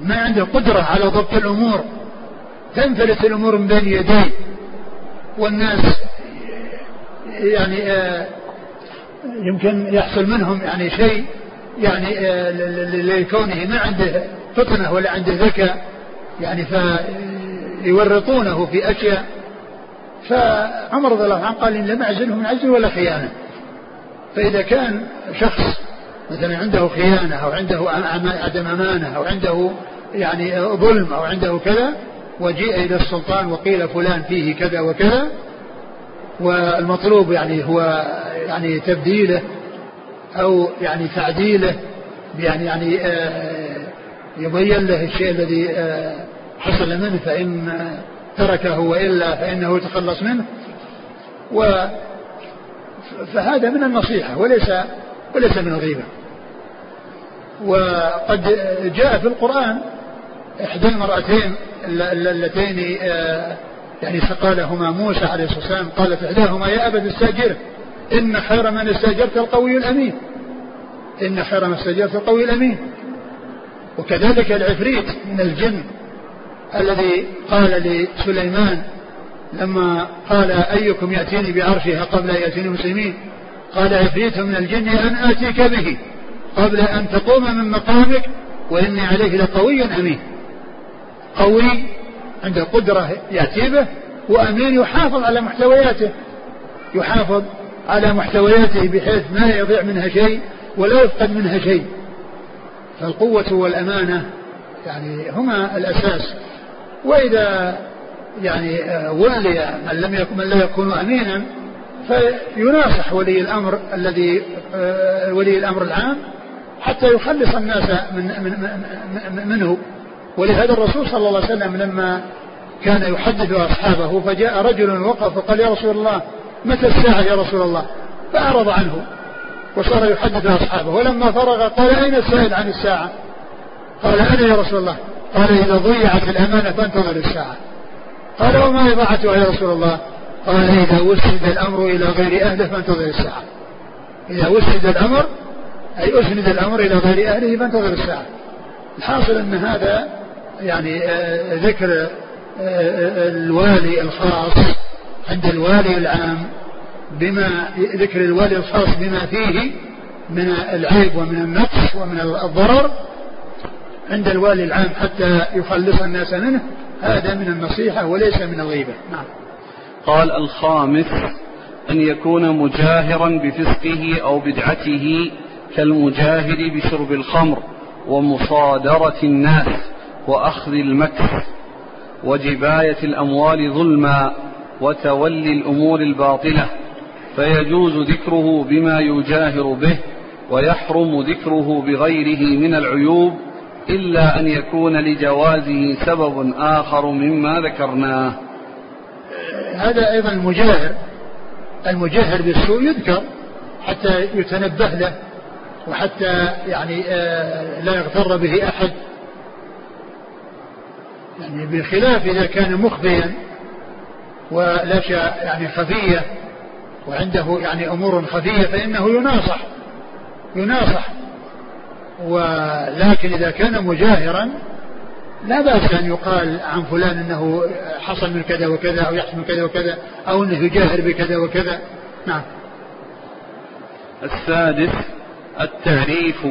ما عنده قدرة على ضبط الأمور. تنفلت الأمور من بين يديه. والناس يعني يمكن يحصل منهم يعني شيء يعني لكونه ما عنده فطنة ولا عنده ذكاء. يعني فيورطونه في أشياء. فعمر رضي الله عنه قال إن لم أعزله من عزل ولا خيانة. فإذا كان شخص مثلا عنده خيانة أو عنده عدم أمانة أو عنده يعني ظلم أو عنده كذا وجيء إلى السلطان وقيل فلان فيه كذا وكذا والمطلوب يعني هو يعني تبديله أو يعني تعديله يعني يعني يبين له الشيء الذي حصل منه فإن تركه وإلا فإنه يتخلص منه. و فهذا من النصيحة وليس وليس من الغيبة. وقد جاء في القرآن إحدى المرأتين اللتين آه، يعني سقالهما موسى عليه الصلاة والسلام قالت إحداهما يا أبت استأجره إن خير من استأجرت القوي الأمين. إن خير من استأجرت القوي الأمين. وكذلك العفريت من الجن الذي قال لسليمان لما قال أيكم يأتيني بعرشها قبل أن يأتيني مسلمين قال عفريت من الجن أن آتيك به قبل أن تقوم من مقامك وإني عليه لقوي أمين. قوي عنده قدرة يأتي به وأمين يحافظ على محتوياته. يحافظ على محتوياته بحيث ما يضيع منها شيء ولا يفقد منها شيء. فالقوة والأمانة يعني هما الأساس. وإذا يعني آه، ولي من لم يكن من لا يكون أمينا فيناصح ولي الأمر الذي آه، ولي الأمر العام حتى يخلص الناس من, من منه. ولهذا الرسول صلى الله عليه وسلم لما كان يحدث أصحابه فجاء رجل وقف وقال يا رسول الله متى الساعة يا رسول الله؟ فأعرض عنه وصار يحدث أصحابه. ولما فرغ قال أين السائل عن الساعة؟ قال أنا يا رسول الله. قال إذا ضيعت الأمانة فانتظر الساعة. قال وما إضاعتها يا رسول الله؟ قال إذا وسد الأمر إلى غير أهله فانتظر الساعة. إذا وسد الأمر أي أسند الأمر إلى غير أهله فانتظر الساعة. الحاصل أن هذا يعني آه، ذكر آه، آه، الوالي الخاص عند الوالي العام بما ذكر الوالي الخاص بما فيه من العيب ومن النقص ومن الضرر. عند الوالي العام حتى يخلص الناس منه هذا من النصيحة وليس من الغيبة. نعم. قال الخامس أن يكون مجاهرا بفسقه أو بدعته كالمجاهر بشرب الخمر ومصادرة الناس وأخذ المكر وجباية الأموال ظلما وتولي الأمور الباطلة. فيجوز ذكره بما يجاهر به ويحرم ذكره بغيره من العيوب إلا أن يكون لجوازه سبب آخر مما ذكرناه. هذا أيضا المجاهر المجاهر بالسوء يذكر حتى يتنبه له وحتى يعني آه، لا يغتر به أحد. يعني بخلاف إذا كان مخفيا ولا يعني خفية وعنده يعني أمور خفية فإنه يناصح يناصح. ولكن إذا كان مجاهرا لا بأس أن يقال عن فلان أنه حصل من كذا وكذا أو يحصل من كذا وكذا أو أنه يجاهر بكذا وكذا. نعم. السادس التعريف.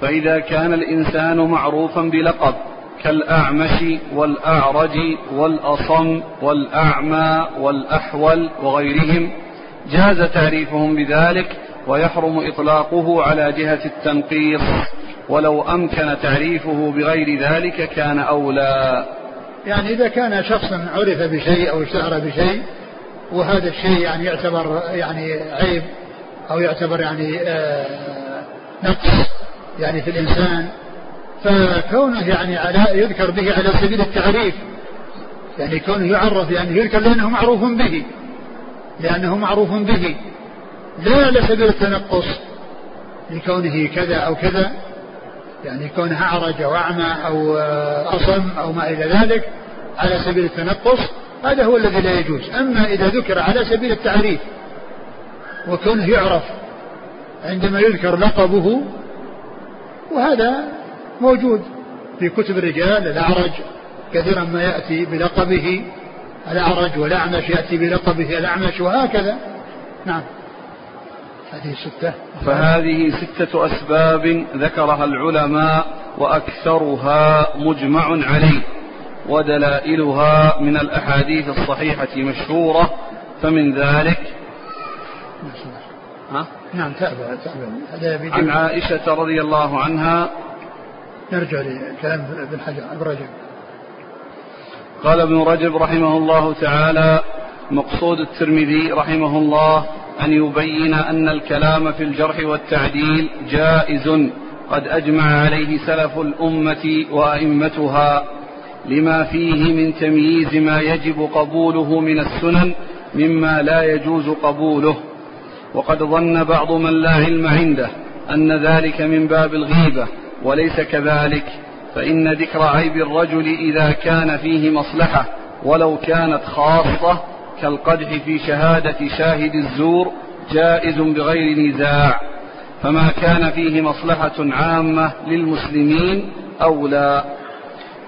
فإذا كان الإنسان معروفا بلقب كالأعمش والأعرج والأصم والأعمى والأحول وغيرهم جاز تعريفهم بذلك ويحرم إطلاقه على جهة التنقيص. ولو أمكن تعريفه بغير ذلك كان أولى. يعني إذا كان شخصا عرف بشيء أو اشتهر بشيء وهذا الشيء يعني يعتبر يعني عيب أو يعتبر يعني آه نقص يعني في الإنسان فكونه يعني على يذكر به على سبيل التعريف يعني كونه يعرف يعني يذكر لأنه معروف به لأنه معروف به لا على سبيل التنقص لكونه كذا أو كذا. يعني كونه أعرج أو أعمى أو أصم أو ما إلى ذلك على سبيل التنقص هذا هو الذي لا يجوز. أما إذا ذكر على سبيل التعريف وكونه يعرف عندما يذكر لقبه وهذا موجود في كتب الرجال الأعرج كثيرا ما يأتي بلقبه الأعرج والأعمش يأتي بلقبه الأعمش وهكذا. نعم. هذه ستة. فهذه ستة أسباب ذكرها العلماء وأكثرها مجمع عليه ودلائلها من الأحاديث الصحيحة مشهورة فمن ذلك ها؟ نعم تابع تابع عن عائشة رضي الله عنها نرجع لكلام ابن حجر ابن رجب. قال ابن رجب رحمه الله تعالى مقصود الترمذي رحمه الله أن يبين أن الكلام في الجرح والتعديل جائز. قد أجمع عليه سلف الأمة وأئمتها لما فيه من تمييز ما يجب قبوله من السنن مما لا يجوز قبوله. وقد ظن بعض من لا علم عنده أن ذلك من باب الغيبة وليس كذلك. فإن ذكر عيب الرجل إذا كان فيه مصلحة ولو كانت خاصة كالقدح في شهادة شاهد الزور جائز بغير نزاع فما كان فيه مصلحة عامة للمسلمين أولى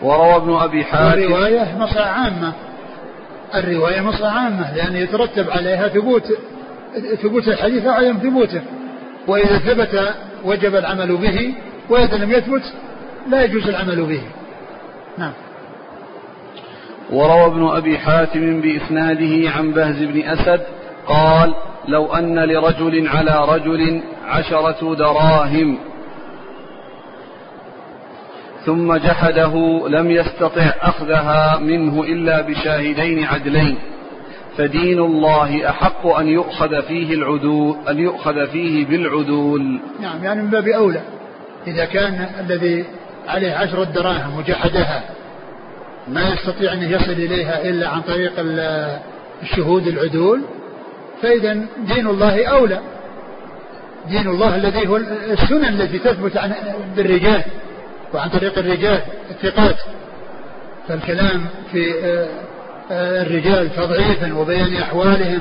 وروى ابن أبي حاتم الرواية مصلحة عامة. الرواية مصلحة عامة لأن يترتب عليها ثبوت ثبوت الحديث وعدم ثبوته. وإذا ثبت وجب العمل به وإذا لم يثبت لا يجوز العمل به. نعم. وروى ابن أبي حاتم بإسناده عن بهز بن أسد قال لو أن لرجل على رجل عشرة دراهم ثم جحده لم يستطع أخذها منه إلا بشاهدين عدلين فدين الله أحق أن يؤخذ فيه العدول أن يؤخذ فيه بالعدول. نعم يعني من باب أولى. إذا كان الذي عليه عشرة دراهم وجحدها ما يستطيع أن يصل إليها إلا عن طريق الشهود العدول فإذا دين الله أولى. دين الله الذي هو السنن التي تثبت عن بالرجال وعن طريق الرجال الثقات. فالكلام في آه، آه، الرجال تضعيفا وبيان أحوالهم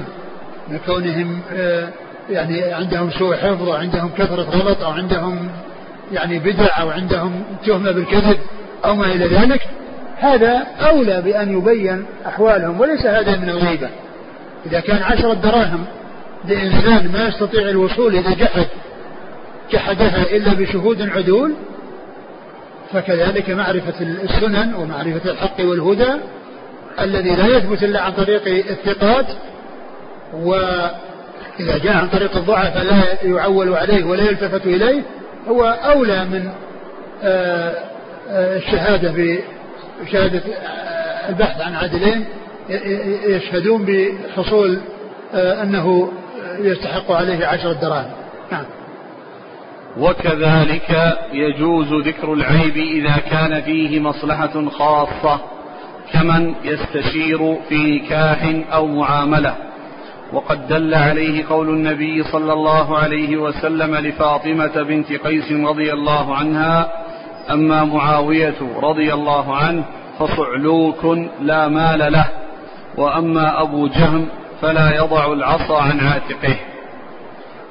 من كونهم آه، يعني عندهم سوء حفظ وعندهم كثرة غلط أو عندهم يعني بدع أو عندهم تهمة بالكذب أو ما إلى ذلك. هذا أولى بأن يبين أحوالهم وليس هذا من الغيبة. إذا كان عشرة دراهم لإنسان ما يستطيع الوصول إذا جحد جحدها إلا بشهود عدول فكذلك معرفة السنن ومعرفة الحق والهدى الذي لا يثبت إلا عن طريق الثقات وإذا جاء عن طريق الضعف لا يعول عليه ولا يلتفت إليه هو أولى من آه، آه، الشهادة بشهادة آه، البحث عن عادلين يشهدون بحصول أنه يستحق عليه عشرة دراهم نعم. وكذلك يجوز ذكر العيب إذا كان فيه مصلحة خاصة كمن يستشير في نكاح أو معاملة. وقد دل عليه قول النبي صلى الله عليه وسلم لفاطمة بنت قيس رضي الله عنها أما معاوية رضي الله عنه فصعلوك لا مال له وأما أبو جهم فلا يضع العصا عن عاتقه.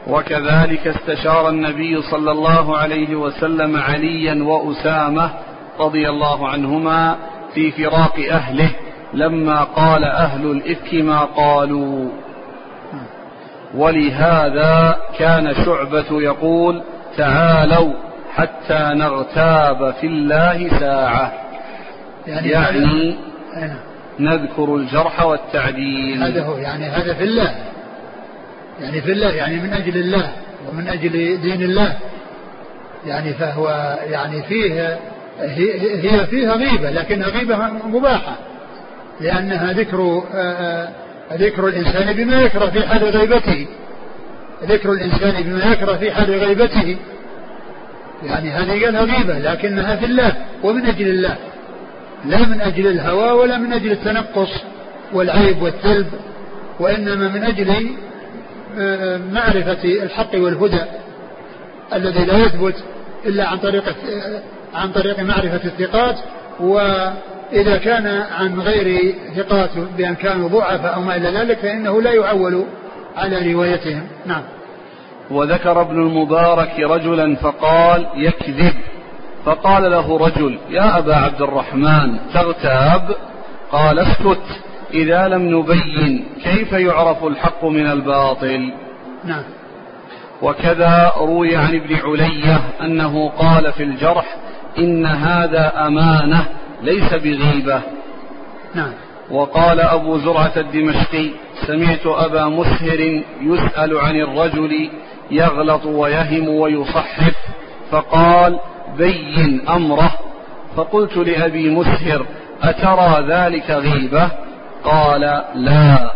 وكذلك استشار النبي صلى الله عليه وسلم عليا وأسامة رضي الله عنهما في فراق أهله لما قال أهل الإفك ما قالوا. ولهذا كان شعبة يقول تعالوا حتى نغتاب في الله ساعة. يعني, يعني نذكر الجرح والتعديل. هذا هو يعني هذا في الله. يعني في الله يعني من أجل الله ومن أجل دين الله. يعني فهو يعني فيه هي فيها غيبة لكنها غيبة مباحة. لأنها ذكر ذكر الإنسان بما يكره في حال غيبته. ذكر الإنسان بما يكره في حال غيبته. يعني هذه قالها غيبة لكنها في الله ومن أجل الله. لا من أجل الهوى ولا من أجل التنقص والعيب والثلب وإنما من أجل آه، معرفة الحق والهدى الذي لا يثبت إلا عن طريق آه، عن طريق معرفة الثقات. وإذا كان عن غير ثقات بأن كانوا ضعفاء أو ما إلى ذلك فإنه لا يعول على روايتهم. نعم. وذكر ابن المبارك رجلا فقال يكذب. فقال له رجل يا أبا عبد الرحمن تغتاب؟ قال اسكت إذا لم نبين كيف يعرف الحق من الباطل؟ نعم. وكذا روي عن ابن علية أنه قال في الجرح إن هذا أمانة ليس بغيبة. نعم. وقال أبو زرعة الدمشقي سمعت أبا مسهر يسأل عن الرجل يغلط ويهم ويصحف. فقال بين أمره. فقلت لأبي مسهر أترى ذلك غيبة؟ قال لا.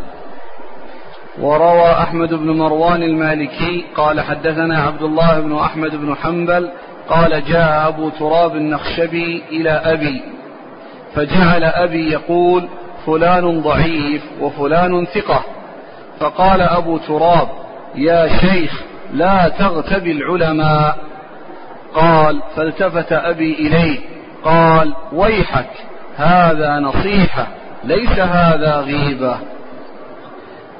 وروى أحمد بن مروان المالكي قال حدثنا عبد الله بن أحمد بن حنبل قال جاء أبو تراب النخشبي إلى أبي فجعل أبي يقول فلان ضعيف وفلان ثقة. فقال أبو تراب يا شيخ لا تغتب العلماء. قال فالتفت أبي إليه. قال ويحك هذا نصيحة ليس هذا غيبة.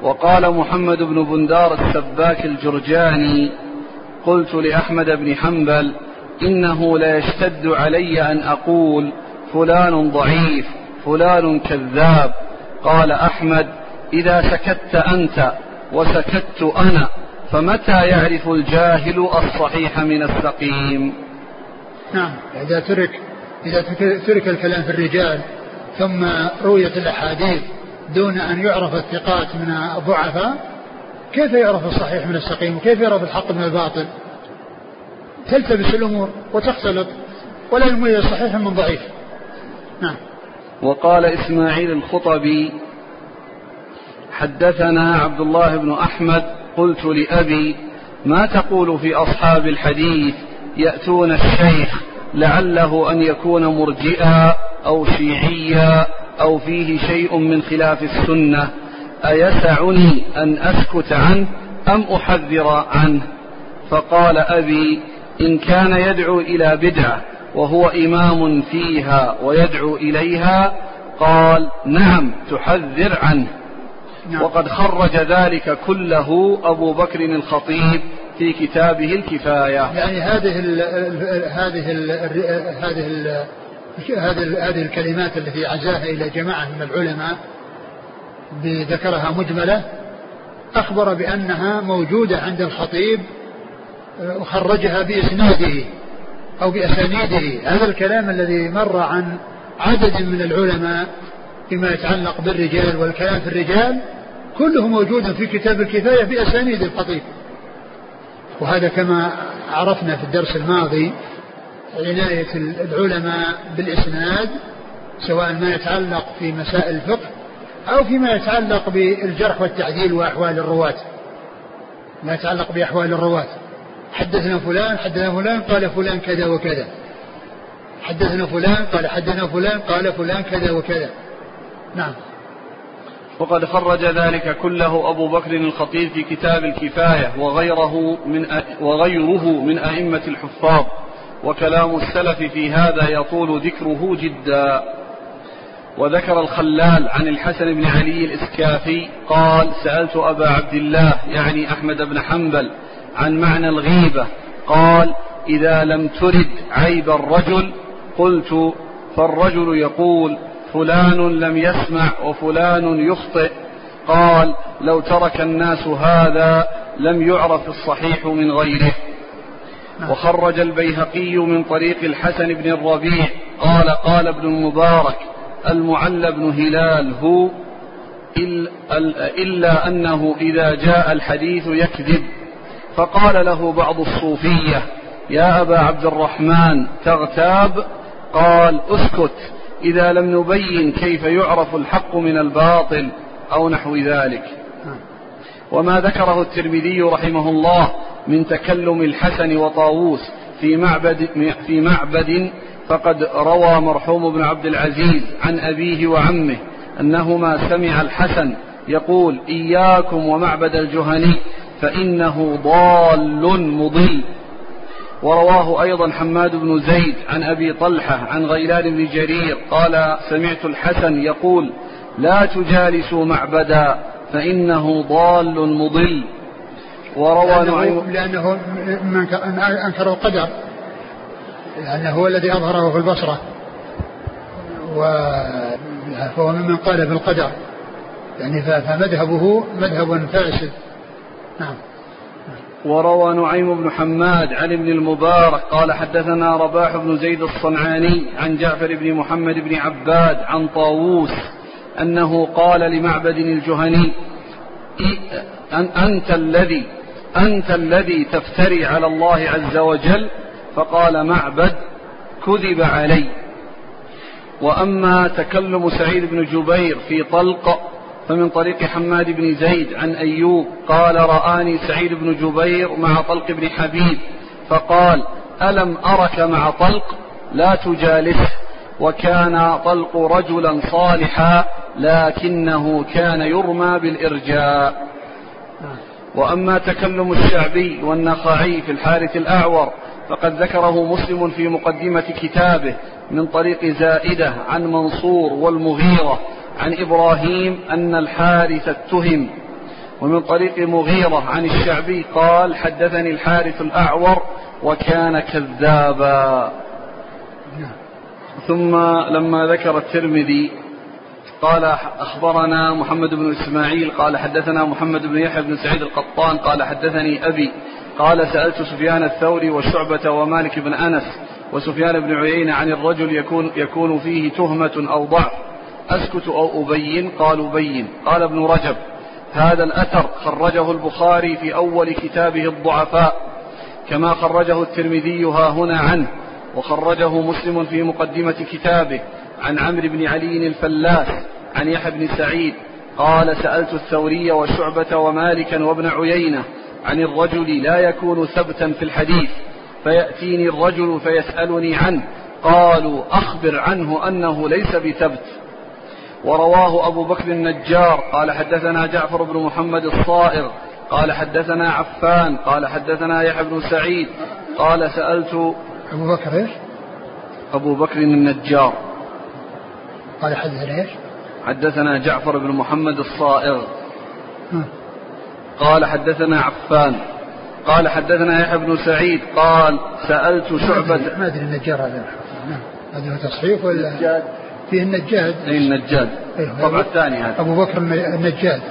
وقال محمد بن بندار السباك الجرجاني قلت لأحمد بن حنبل إنه لا يشتد علي أن أقول فلان ضعيف فلان كذاب. قال أحمد إذا سكت أنت وسكت أنا فمتى يعرف الجاهل الصحيح من السقيم؟ نعم إذا ترك إذا ترك الكلام في الرجال ثم رويت الأحاديث دون أن يعرف الثقات من الضعفاء كيف يعرف الصحيح من السقيم؟ وكيف يعرف الحق من الباطل؟ تلتبس الأمور وتختلط ولا يميز صحيح من ضعيف. نعم. وقال إسماعيل الخطبي حدثنا عبد الله بن أحمد قلت لأبي ما تقول في أصحاب الحديث يأتون الشيخ لعله أن يكون مرجئا أو شيعيا أو فيه شيء من خلاف السنة؟ أيسعني أن أسكت عنه أم أحذر عنه؟ فقال أبي إن كان يدعو إلى بدعة وهو إمام فيها ويدعو إليها قال نعم تحذر عنه. نعم. وقد خرج ذلك كله أبو بكر الخطيب في كتابه الكفاية يعني هذه ال هذه ال هذه ال هذه هذه الكلمات التي عزاها إلى جماعة من العلماء ذكرها مجملة أخبر بأنها موجودة عند الخطيب وخرجها بإسناده أو بأسانيده هذا الكلام الذي مر عن عدد من العلماء فيما يتعلق بالرجال والكلام في الرجال كله موجود في كتاب الكفاية بأسانيد الخطيب. وهذا كما عرفنا في الدرس الماضي عناية العلماء بالإسناد سواء ما يتعلق في مسائل الفقه أو فيما يتعلق بالجرح والتعديل وأحوال الرواة. ما يتعلق بأحوال الرواة. حدثنا فلان حدثنا فلان قال فلان كذا وكذا. حدثنا فلان قال حدثنا فلان قال فلان كذا وكذا. نعم. وقد خرج ذلك كله أبو بكر الخطيب في كتاب الكفاية وغيره من وغيره من أئمة الحفاظ. وكلام السلف في هذا يطول ذكره جدا. وذكر الخلال عن الحسن بن علي الإسكافي قال سألت أبا عبد الله يعني أحمد بن حنبل عن معنى الغيبة. قال إذا لم ترد عيب الرجل قلت فالرجل يقول فلان لم يسمع وفلان يخطئ. قال لو ترك الناس هذا لم يعرف الصحيح من غيره. وخرج البيهقي من طريق الحسن بن الربيع. قال قال ابن المبارك المعلى بن هلال هو إلا أنه إذا جاء الحديث يكذب. فقال له بعض الصوفية يا أبا عبد الرحمن تغتاب؟ قال اسكت. إذا لم نبين كيف يعرف الحق من الباطل أو نحو ذلك. وما ذكره الترمذي رحمه الله من تكلم الحسن وطاووس في معبد في معبد فقد روى مرحوم بن عبد العزيز عن أبيه وعمه أنهما سمع الحسن يقول إياكم ومعبد الجهني فإنه ضال مضل. ورواه أيضا حماد بن زيد عن أبي طلحة عن غيلان بن جرير قال سمعت الحسن يقول لا تجالسوا معبدا فإنه ضال مضل. وروى نعيم لأنه من أنكر القدر لأنه هو الذي أظهره في البصرة. فهو ممن قال بالقدر يعني فمذهبه مذهب فاسد. نعم. وروى نعيم بن حماد عن ابن المبارك قال حدثنا رباح بن زيد الصنعاني عن جعفر بن محمد بن عباد عن طاووس أنه قال لمعبد الجهني أنت الذي أنت الذي تفتري على الله عز وجل؟ فقال معبد كذب علي. وأما تكلم سعيد بن جبير في طلق فمن طريق حماد بن زيد عن أيوب قال رآني سعيد بن جبير مع طلق بن حبيب فقال ألم أرك مع طلق؟ لا تجالسه. وكان طلق رجلا صالحا لكنه كان يرمى بالإرجاء. وأما تكلم الشعبي والنخعي في الحارث الأعور فقد ذكره مسلم في مقدمة كتابه من طريق زائدة عن منصور والمغيرة. عن إبراهيم أن الحارث اتهم ومن طريق مغيرة عن الشعبي قال حدثني الحارث الأعور وكان كذابا. ثم لما ذكر الترمذي قال أخبرنا محمد بن إسماعيل قال حدثنا محمد بن يحيى بن سعيد القطان قال حدثني أبي قال سألت سفيان الثوري وشعبة ومالك بن أنس وسفيان بن عيينة عن الرجل يكون, يكون فيه تهمة أو ضعف. أسكت أو أبين؟ قالوا بين قال ابن رجب هذا الأثر خرجه البخاري في أول كتابه الضعفاء كما خرجه الترمذي ها هنا عنه وخرجه مسلم في مقدمة كتابه عن عمرو بن علي الفلاس عن يحيى بن سعيد قال سألت الثوري وشعبة ومالكا وابن عيينة عن الرجل لا يكون ثبتا في الحديث فيأتيني الرجل فيسألني عنه قالوا أخبر عنه أنه ليس بثبت. ورواه أبو بكر النجار قال حدثنا جعفر بن محمد الصائغ قال حدثنا عفان قال حدثنا يحيى بن سعيد قال سألت أبو بكر إيش؟ أبو بكر النجار قال حدثنا إيش؟ حدثنا جعفر بن محمد الصائغ قال حدثنا عفان قال حدثنا يحيى بن سعيد قال سألت شعبة ما أدري النجار هذا نعم. هذا هو تصحيف ولا فيه النجاد. اي النجاد. الطبع الثاني هذا. أبو بكر النجاد.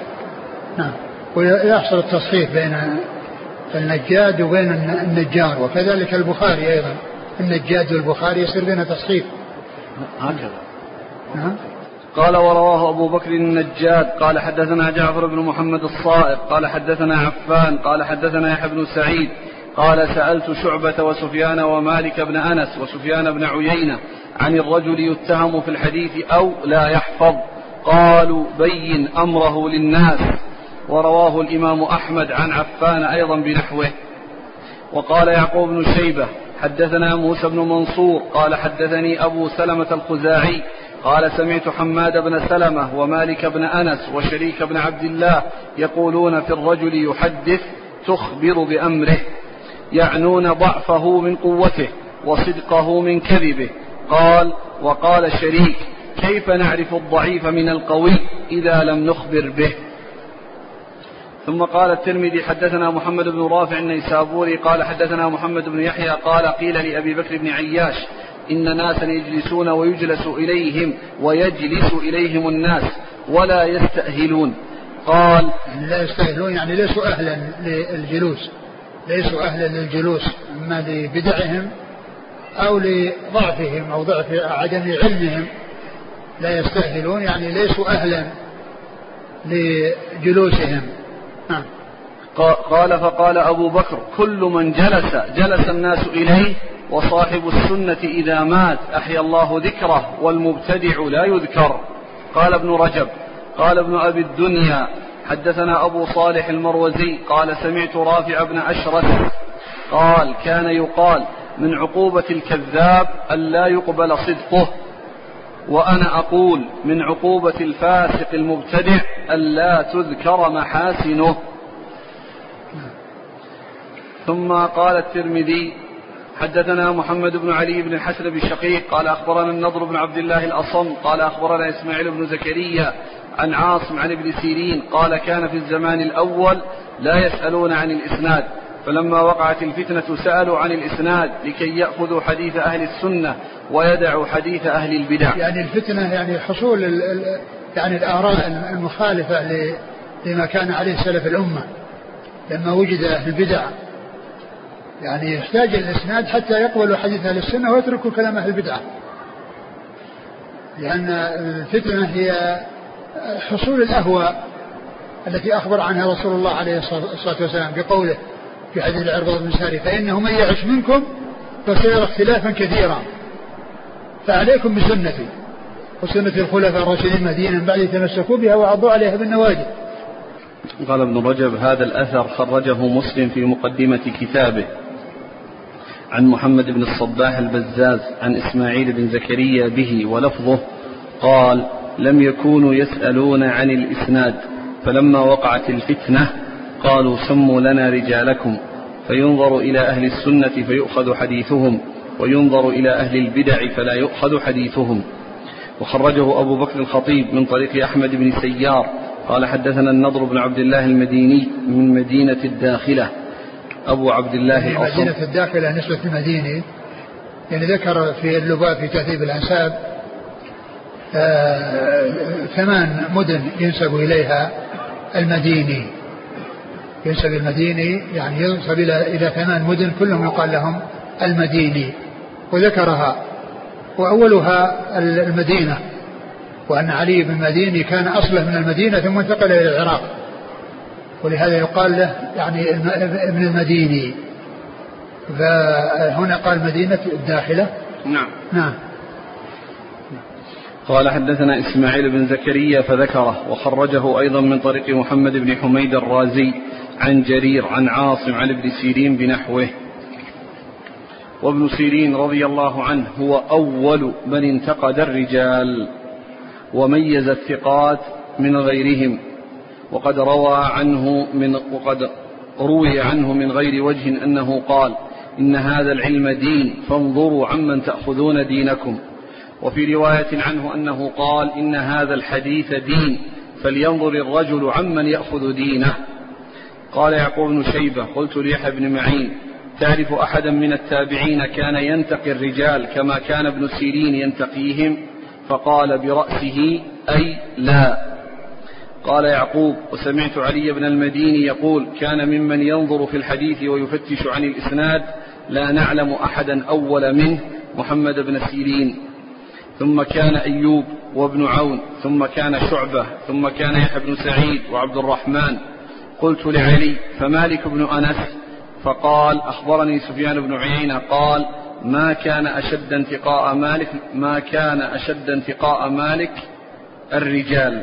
نعم. ويحصل التصحيف بين النجاد وبين النجار وكذلك البخاري أيضا. النجاد والبخاري يصير بينها تصحيف هكذا. نعم. قال ورواه أبو بكر النجاد. قال حدثنا جعفر بن محمد الصائغ قال حدثنا عفان. قال حدثنا يحيى بن سعيد. قال سألت شعبة وسفيان ومالك بن أنس وسفيان بن عيينة عن الرجل يتهم في الحديث أو لا يحفظ قالوا بين أمره للناس. ورواه الإمام أحمد عن عفان أيضا بنحوه. وقال يعقوب بن شيبة حدثنا موسى بن منصور قال حدثني أبو سلمة الخزاعي قال سمعت حماد بن سلمة ومالك بن أنس وشريك بن عبد الله يقولون في الرجل يحدث تخبر بأمره يعنون ضعفه من قوته وصدقه من كذبه. قال وقال شريك كيف نعرف الضعيف من القوي إذا لم نخبر به؟ ثم قال الترمذي حدثنا محمد بن رافع النيسابوري قال حدثنا محمد بن يحيى قال قيل لأبي بكر بن عياش إن ناسا يجلسون ويجلس إليهم ويجلس إليهم الناس ولا يستأهلون. قال يعني لا يستأهلون يعني ليسوا أهلا للجلوس ليسوا أهلا للجلوس إما لبدعهم أو لضعفهم أو ضعف عدم علمهم لا يستأهلون يعني ليسوا أهلا لجلوسهم. نعم. قال فقال أبو بكر كل من جلس جلس الناس إليه وصاحب السنة إذا مات أحيا الله ذكره والمبتدع لا يذكر. قال ابن رجب قال ابن أبي الدنيا حدثنا أبو صالح المروزي قال سمعت رافع بن أشرف قال كان يقال من عقوبة الكذاب ألا يقبل صدقه. وأنا أقول من عقوبة الفاسق المبتدع ألا تذكر محاسنه. ثم قال الترمذي حدثنا محمد بن علي بن الحسن بن شقيق قال أخبرنا النضر بن عبد الله الأصم قال أخبرنا إسماعيل بن زكريا عن عاصم عن ابن سيرين قال كان في الزمان الأول لا يسألون عن الإسناد. فلما وقعت الفتنة سألوا عن الإسناد لكي يأخذوا حديث أهل السنة ويدعوا حديث أهل البدع. يعني الفتنة يعني حصول يعني الآراء المخالفة لما كان عليه سلف الأمة. لما وجد أهل البدع. يعني يحتاج الإسناد حتى يقبلوا حديث أهل السنة ويتركوا كلام أهل البدعة لأن الفتنة هي حصول الأهواء التي أخبر عنها رسول الله عليه الصلاة والسلام بقوله في حديث العرباض بن ساري فإنه من يعش منكم فسيرى اختلافا كثيرا. فعليكم بسنتي. وسنة الخلفاء الراشدين المهديين من بعد تمسكوا بها وعضوا عليها بالنواجذ. قال ابن رجب هذا الأثر خرجه مسلم في مقدمة كتابه. عن محمد بن الصباح البزاز عن إسماعيل بن زكريا به ولفظه قال لم يكونوا يسألون عن الإسناد فلما وقعت الفتنة قالوا سموا لنا رجالكم. فينظر إلى أهل السنة فيؤخذ حديثهم وينظر إلى أهل البدع فلا يؤخذ حديثهم. وخرجه أبو بكر الخطيب من طريق أحمد بن سيار قال حدثنا النضر بن عبد الله المديني من مدينة الداخلة. أبو عبد الله الأصم. مدينة الداخلة نسبة المديني يعني ذكر في اللباب في تهذيب الأنساب آه ثمان مدن ينسب إليها المديني ينسب المديني يعني ينسب إلى إلى ثمان مدن كلهم يقال لهم المديني. وذكرها. وأولها المدينة. وأن علي بن المديني كان أصله من المدينة ثم انتقل إلى العراق. ولهذا يقال له يعني ابن المديني. فهنا قال مدينة الداخلة. نعم. نعم. قال حدثنا إسماعيل بن زكريا فذكره وخرجه أيضا من طريق محمد بن حميد الرازي. عن جرير عن عاصم عن ابن سيرين بنحوه. وابن سيرين رضي الله عنه هو أول من انتقد الرجال وميز الثقات من غيرهم. وقد روى عنه من وقد روي عنه من غير وجه أنه قال إن هذا العلم دين فانظروا عمن تأخذون دينكم. وفي رواية عنه أنه قال إن هذا الحديث دين فلينظر الرجل عمن يأخذ دينه. قال يعقوب بن شيبة قلت ليحيى بن معين تعرف أحدا من التابعين كان ينتقي الرجال كما كان ابن سيرين ينتقيهم؟ فقال برأسه أي لا. قال يعقوب وسمعت علي بن المديني يقول كان ممن ينظر في الحديث ويفتش عن الإسناد لا نعلم أحدا أول منه محمد بن سيرين. ثم كان أيوب وابن عون ثم كان شعبة ثم كان يحيى بن سعيد وعبد الرحمن. قلت لعلي فمالك بن أنس؟ فقال أخبرني سفيان بن عيينة. قال ما كان أشد انتقاء مالك ما كان أشد انتقاء مالك الرجال.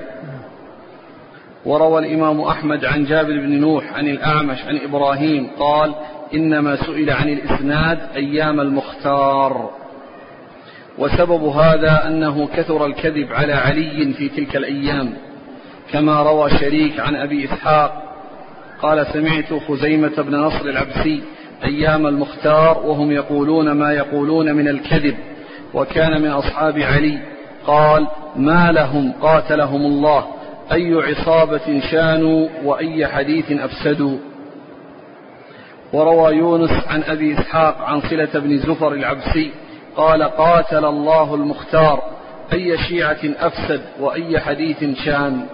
وروى الإمام أحمد عن جابر بن نوح عن الأعمش عن إبراهيم قال إنما سئل عن الإسناد أيام المختار. وسبب هذا أنه كثر الكذب على علي في تلك الأيام كما روى شريك عن أبي إسحاق قال سمعت خزيمة بن نصر العبسي أيام المختار وهم يقولون ما يقولون من الكذب وكان من أصحاب علي. قال ما لهم قاتلهم الله. أي عصابة شانوا وأي حديث أفسدوا. وروى يونس عن أبي إسحاق عن صلة بن زفر العبسي قال قاتل الله المختار. أي شيعة أفسد وأي حديث شان.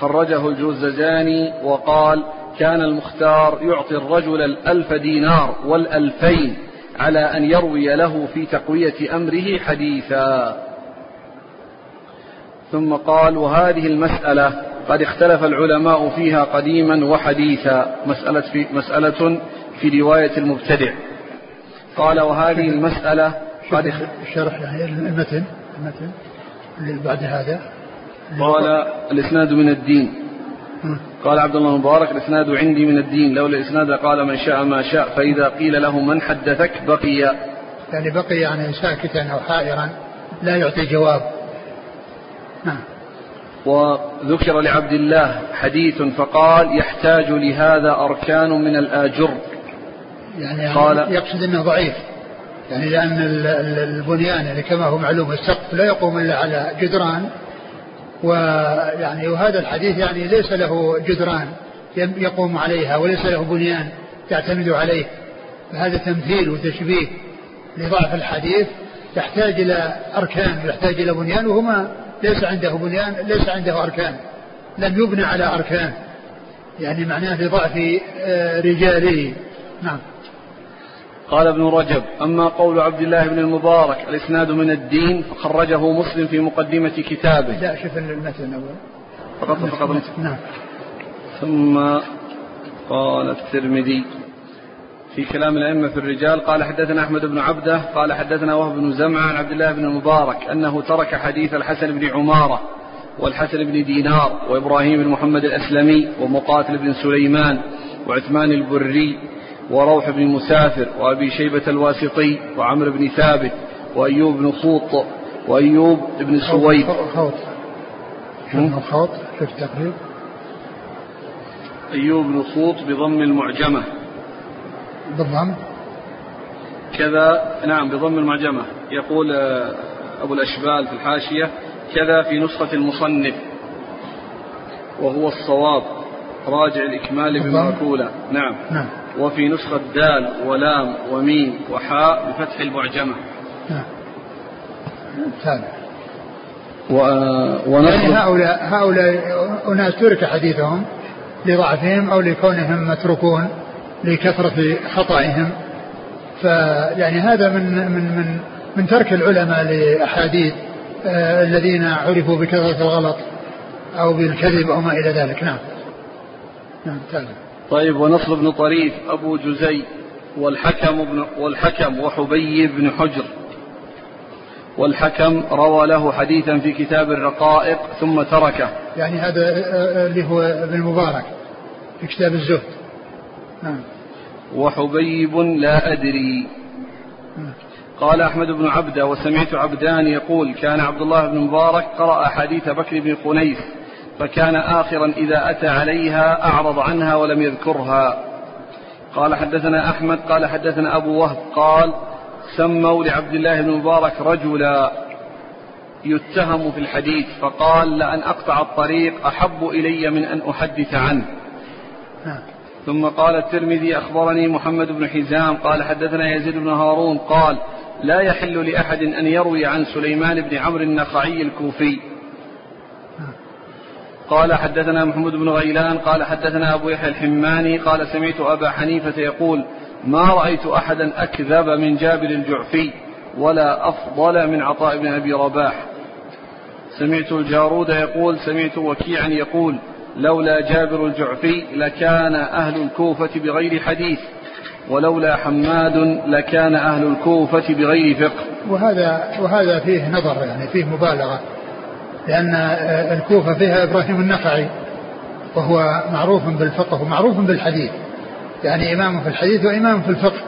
خرجه الجوزجاني وقال كان المختار يعطي الرجل الألف دينار والألفين على أن يروي له في تقوية أمره حديثا. ثم قال وهذه المسألة قد اختلف العلماء فيها قديما وحديثا. مسألة في, مسألة في رواية المبتدع. قال وهذه المسألة قد شرح المتن المتن اللي بعد هذا. قال الإسناد من الدين. قال عبد الله المبارك الإسناد عندي من الدين. لولا الإسناد قال من شاء ما شاء. فإذا قيل له من حدثك بقي. يعني بقي يعني ساكتا أو حائرا لا يعطي جواب. نعم. وذكر لعبد الله حديث فقال يحتاج لهذا أركان من الآجر. يعني قال يقصد أنه ضعيف. يعني لأن البنيان يعني كما هو معلوم السقف لا يقوم إلا على جدران. ويعني وهذا الحديث يعني ليس له جدران يقوم عليها وليس له بنيان يعتمد عليه. فهذا تمثيل وتشبيه لضعف الحديث يحتاج إلى أركان ويحتاج إلى بنيان وهما ليس عنده بنيان ليس عنده أركان لم يبنى على أركان. يعني معناه لضعف آه، رجاله. نعم. قال ابن رجب أما قول عبد الله بن المبارك الإسناد من الدين فخرجه مسلم في مقدمة كتابه. لا شوف المتن أول فقط فقط. نعم. ثم قال الترمذي في كلام الأئمة في الرجال قال حدثنا أحمد بن عبدة قال حدثنا وهب بن زمعة عن عبد الله بن المبارك أنه ترك حديث الحسن بن عمارة والحسن بن دينار وإبراهيم بن محمد الأسلمي ومقاتل بن سليمان وعثمان البري وروح بن مسافر وأبي شيبة الواسطي وعمرو بن ثابت وأيوب بن خوط وأيوب بن سويد. خوط خوط. في التقريب أيوب بن خوط بضم المعجمة. بالضم. كذا نعم بضم المعجمة. يقول آه، أبو الأشبال في الحاشية كذا في نسخة المصنف. وهو الصواب راجع الإكمال بمعقولة نعم. نعم. وفي نسخة دال ولام وميم وحاء بفتح المعجمة نعم. ثاني و... يعني هؤلاء هؤلاء أناس ترك حديثهم لضعفهم أو لكونهم متروكون لكثرة خطئهم فيعني هذا من من من من ترك العلماء لأحاديث آه الذين عرفوا بكثرة الغلط أو بالكذب أو ما إلى ذلك. نعم. نعم تعلم. طيب ونصر بن طريف أبو جزي والحكم بن والحكم وحبي بن حجر. والحكم روى له حديثا في كتاب الرقائق ثم تركه. يعني هذا آه، آه، اللي هو ابن المبارك في كتاب الزهد. نعم. وحبيب لا أدري. نعم. قال أحمد بن عبده وسمعت عبدان يقول كان عبد الله بن مبارك قرأ حديث بكر بن قنيس. فكان آخرا إذا أتى عليها أعرض عنها ولم يذكرها قال حدثنا أحمد قال حدثنا أبو وهب قال سموا لعبد الله بن مبارك رجلا يتهم في الحديث فقال لأن أقطع الطريق أحب إلي من أن أحدث عنه. ثم قال الترمذي أخبرني محمد بن حزام قال حدثنا يزيد بن هارون قال لا يحل لأحد أن يروي عن سليمان بن عمرو النخعي الكوفي قال حدثنا محمود بن غيلان قال حدثنا أبو يحيى الحماني قال سمعت أبا حنيفة يقول ما رأيت أحدا أكذب من جابر الجعفي ولا أفضل من عطاء بن أبي رباح. سمعت الجارود يقول سمعت وكيعا يقول لولا جابر الجعفي لكان أهل الكوفة بغير حديث ولولا حماد لكان أهل الكوفة بغير فقه. وهذا وهذا فيه نظر يعني فيه مبالغة. لأن الكوفة فيها إبراهيم النخعي وهو معروف بالفقه ومعروف بالحديث. يعني إمام في الحديث وإمام في الفقه.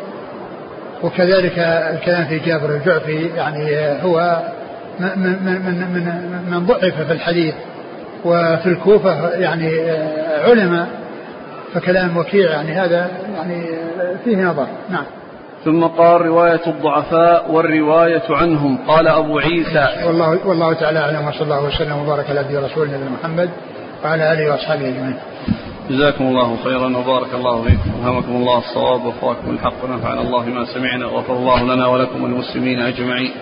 وكذلك الكلام في جابر الجعفي يعني هو من من من من ضعف في الحديث. وفي الكوفة يعني علماء فكلام وكيع يعني هذا يعني فيه نظر. نعم. ثم قال رواية الضعفاء والرواية عنهم. قال أبو عيسى. والله والله تعالى أعلم وصلى الله وسلم وبارك على نبينا رسول نبينا محمد وعلى آله وأصحابه أجمعين. جزاكم الله خيرا وبارك الله فيكم. وهمكم الله الصواب وفاكم الحق ونفعنا الله ما سمعنا وغفر الله لنا ولكم وللمسلمين أجمعين.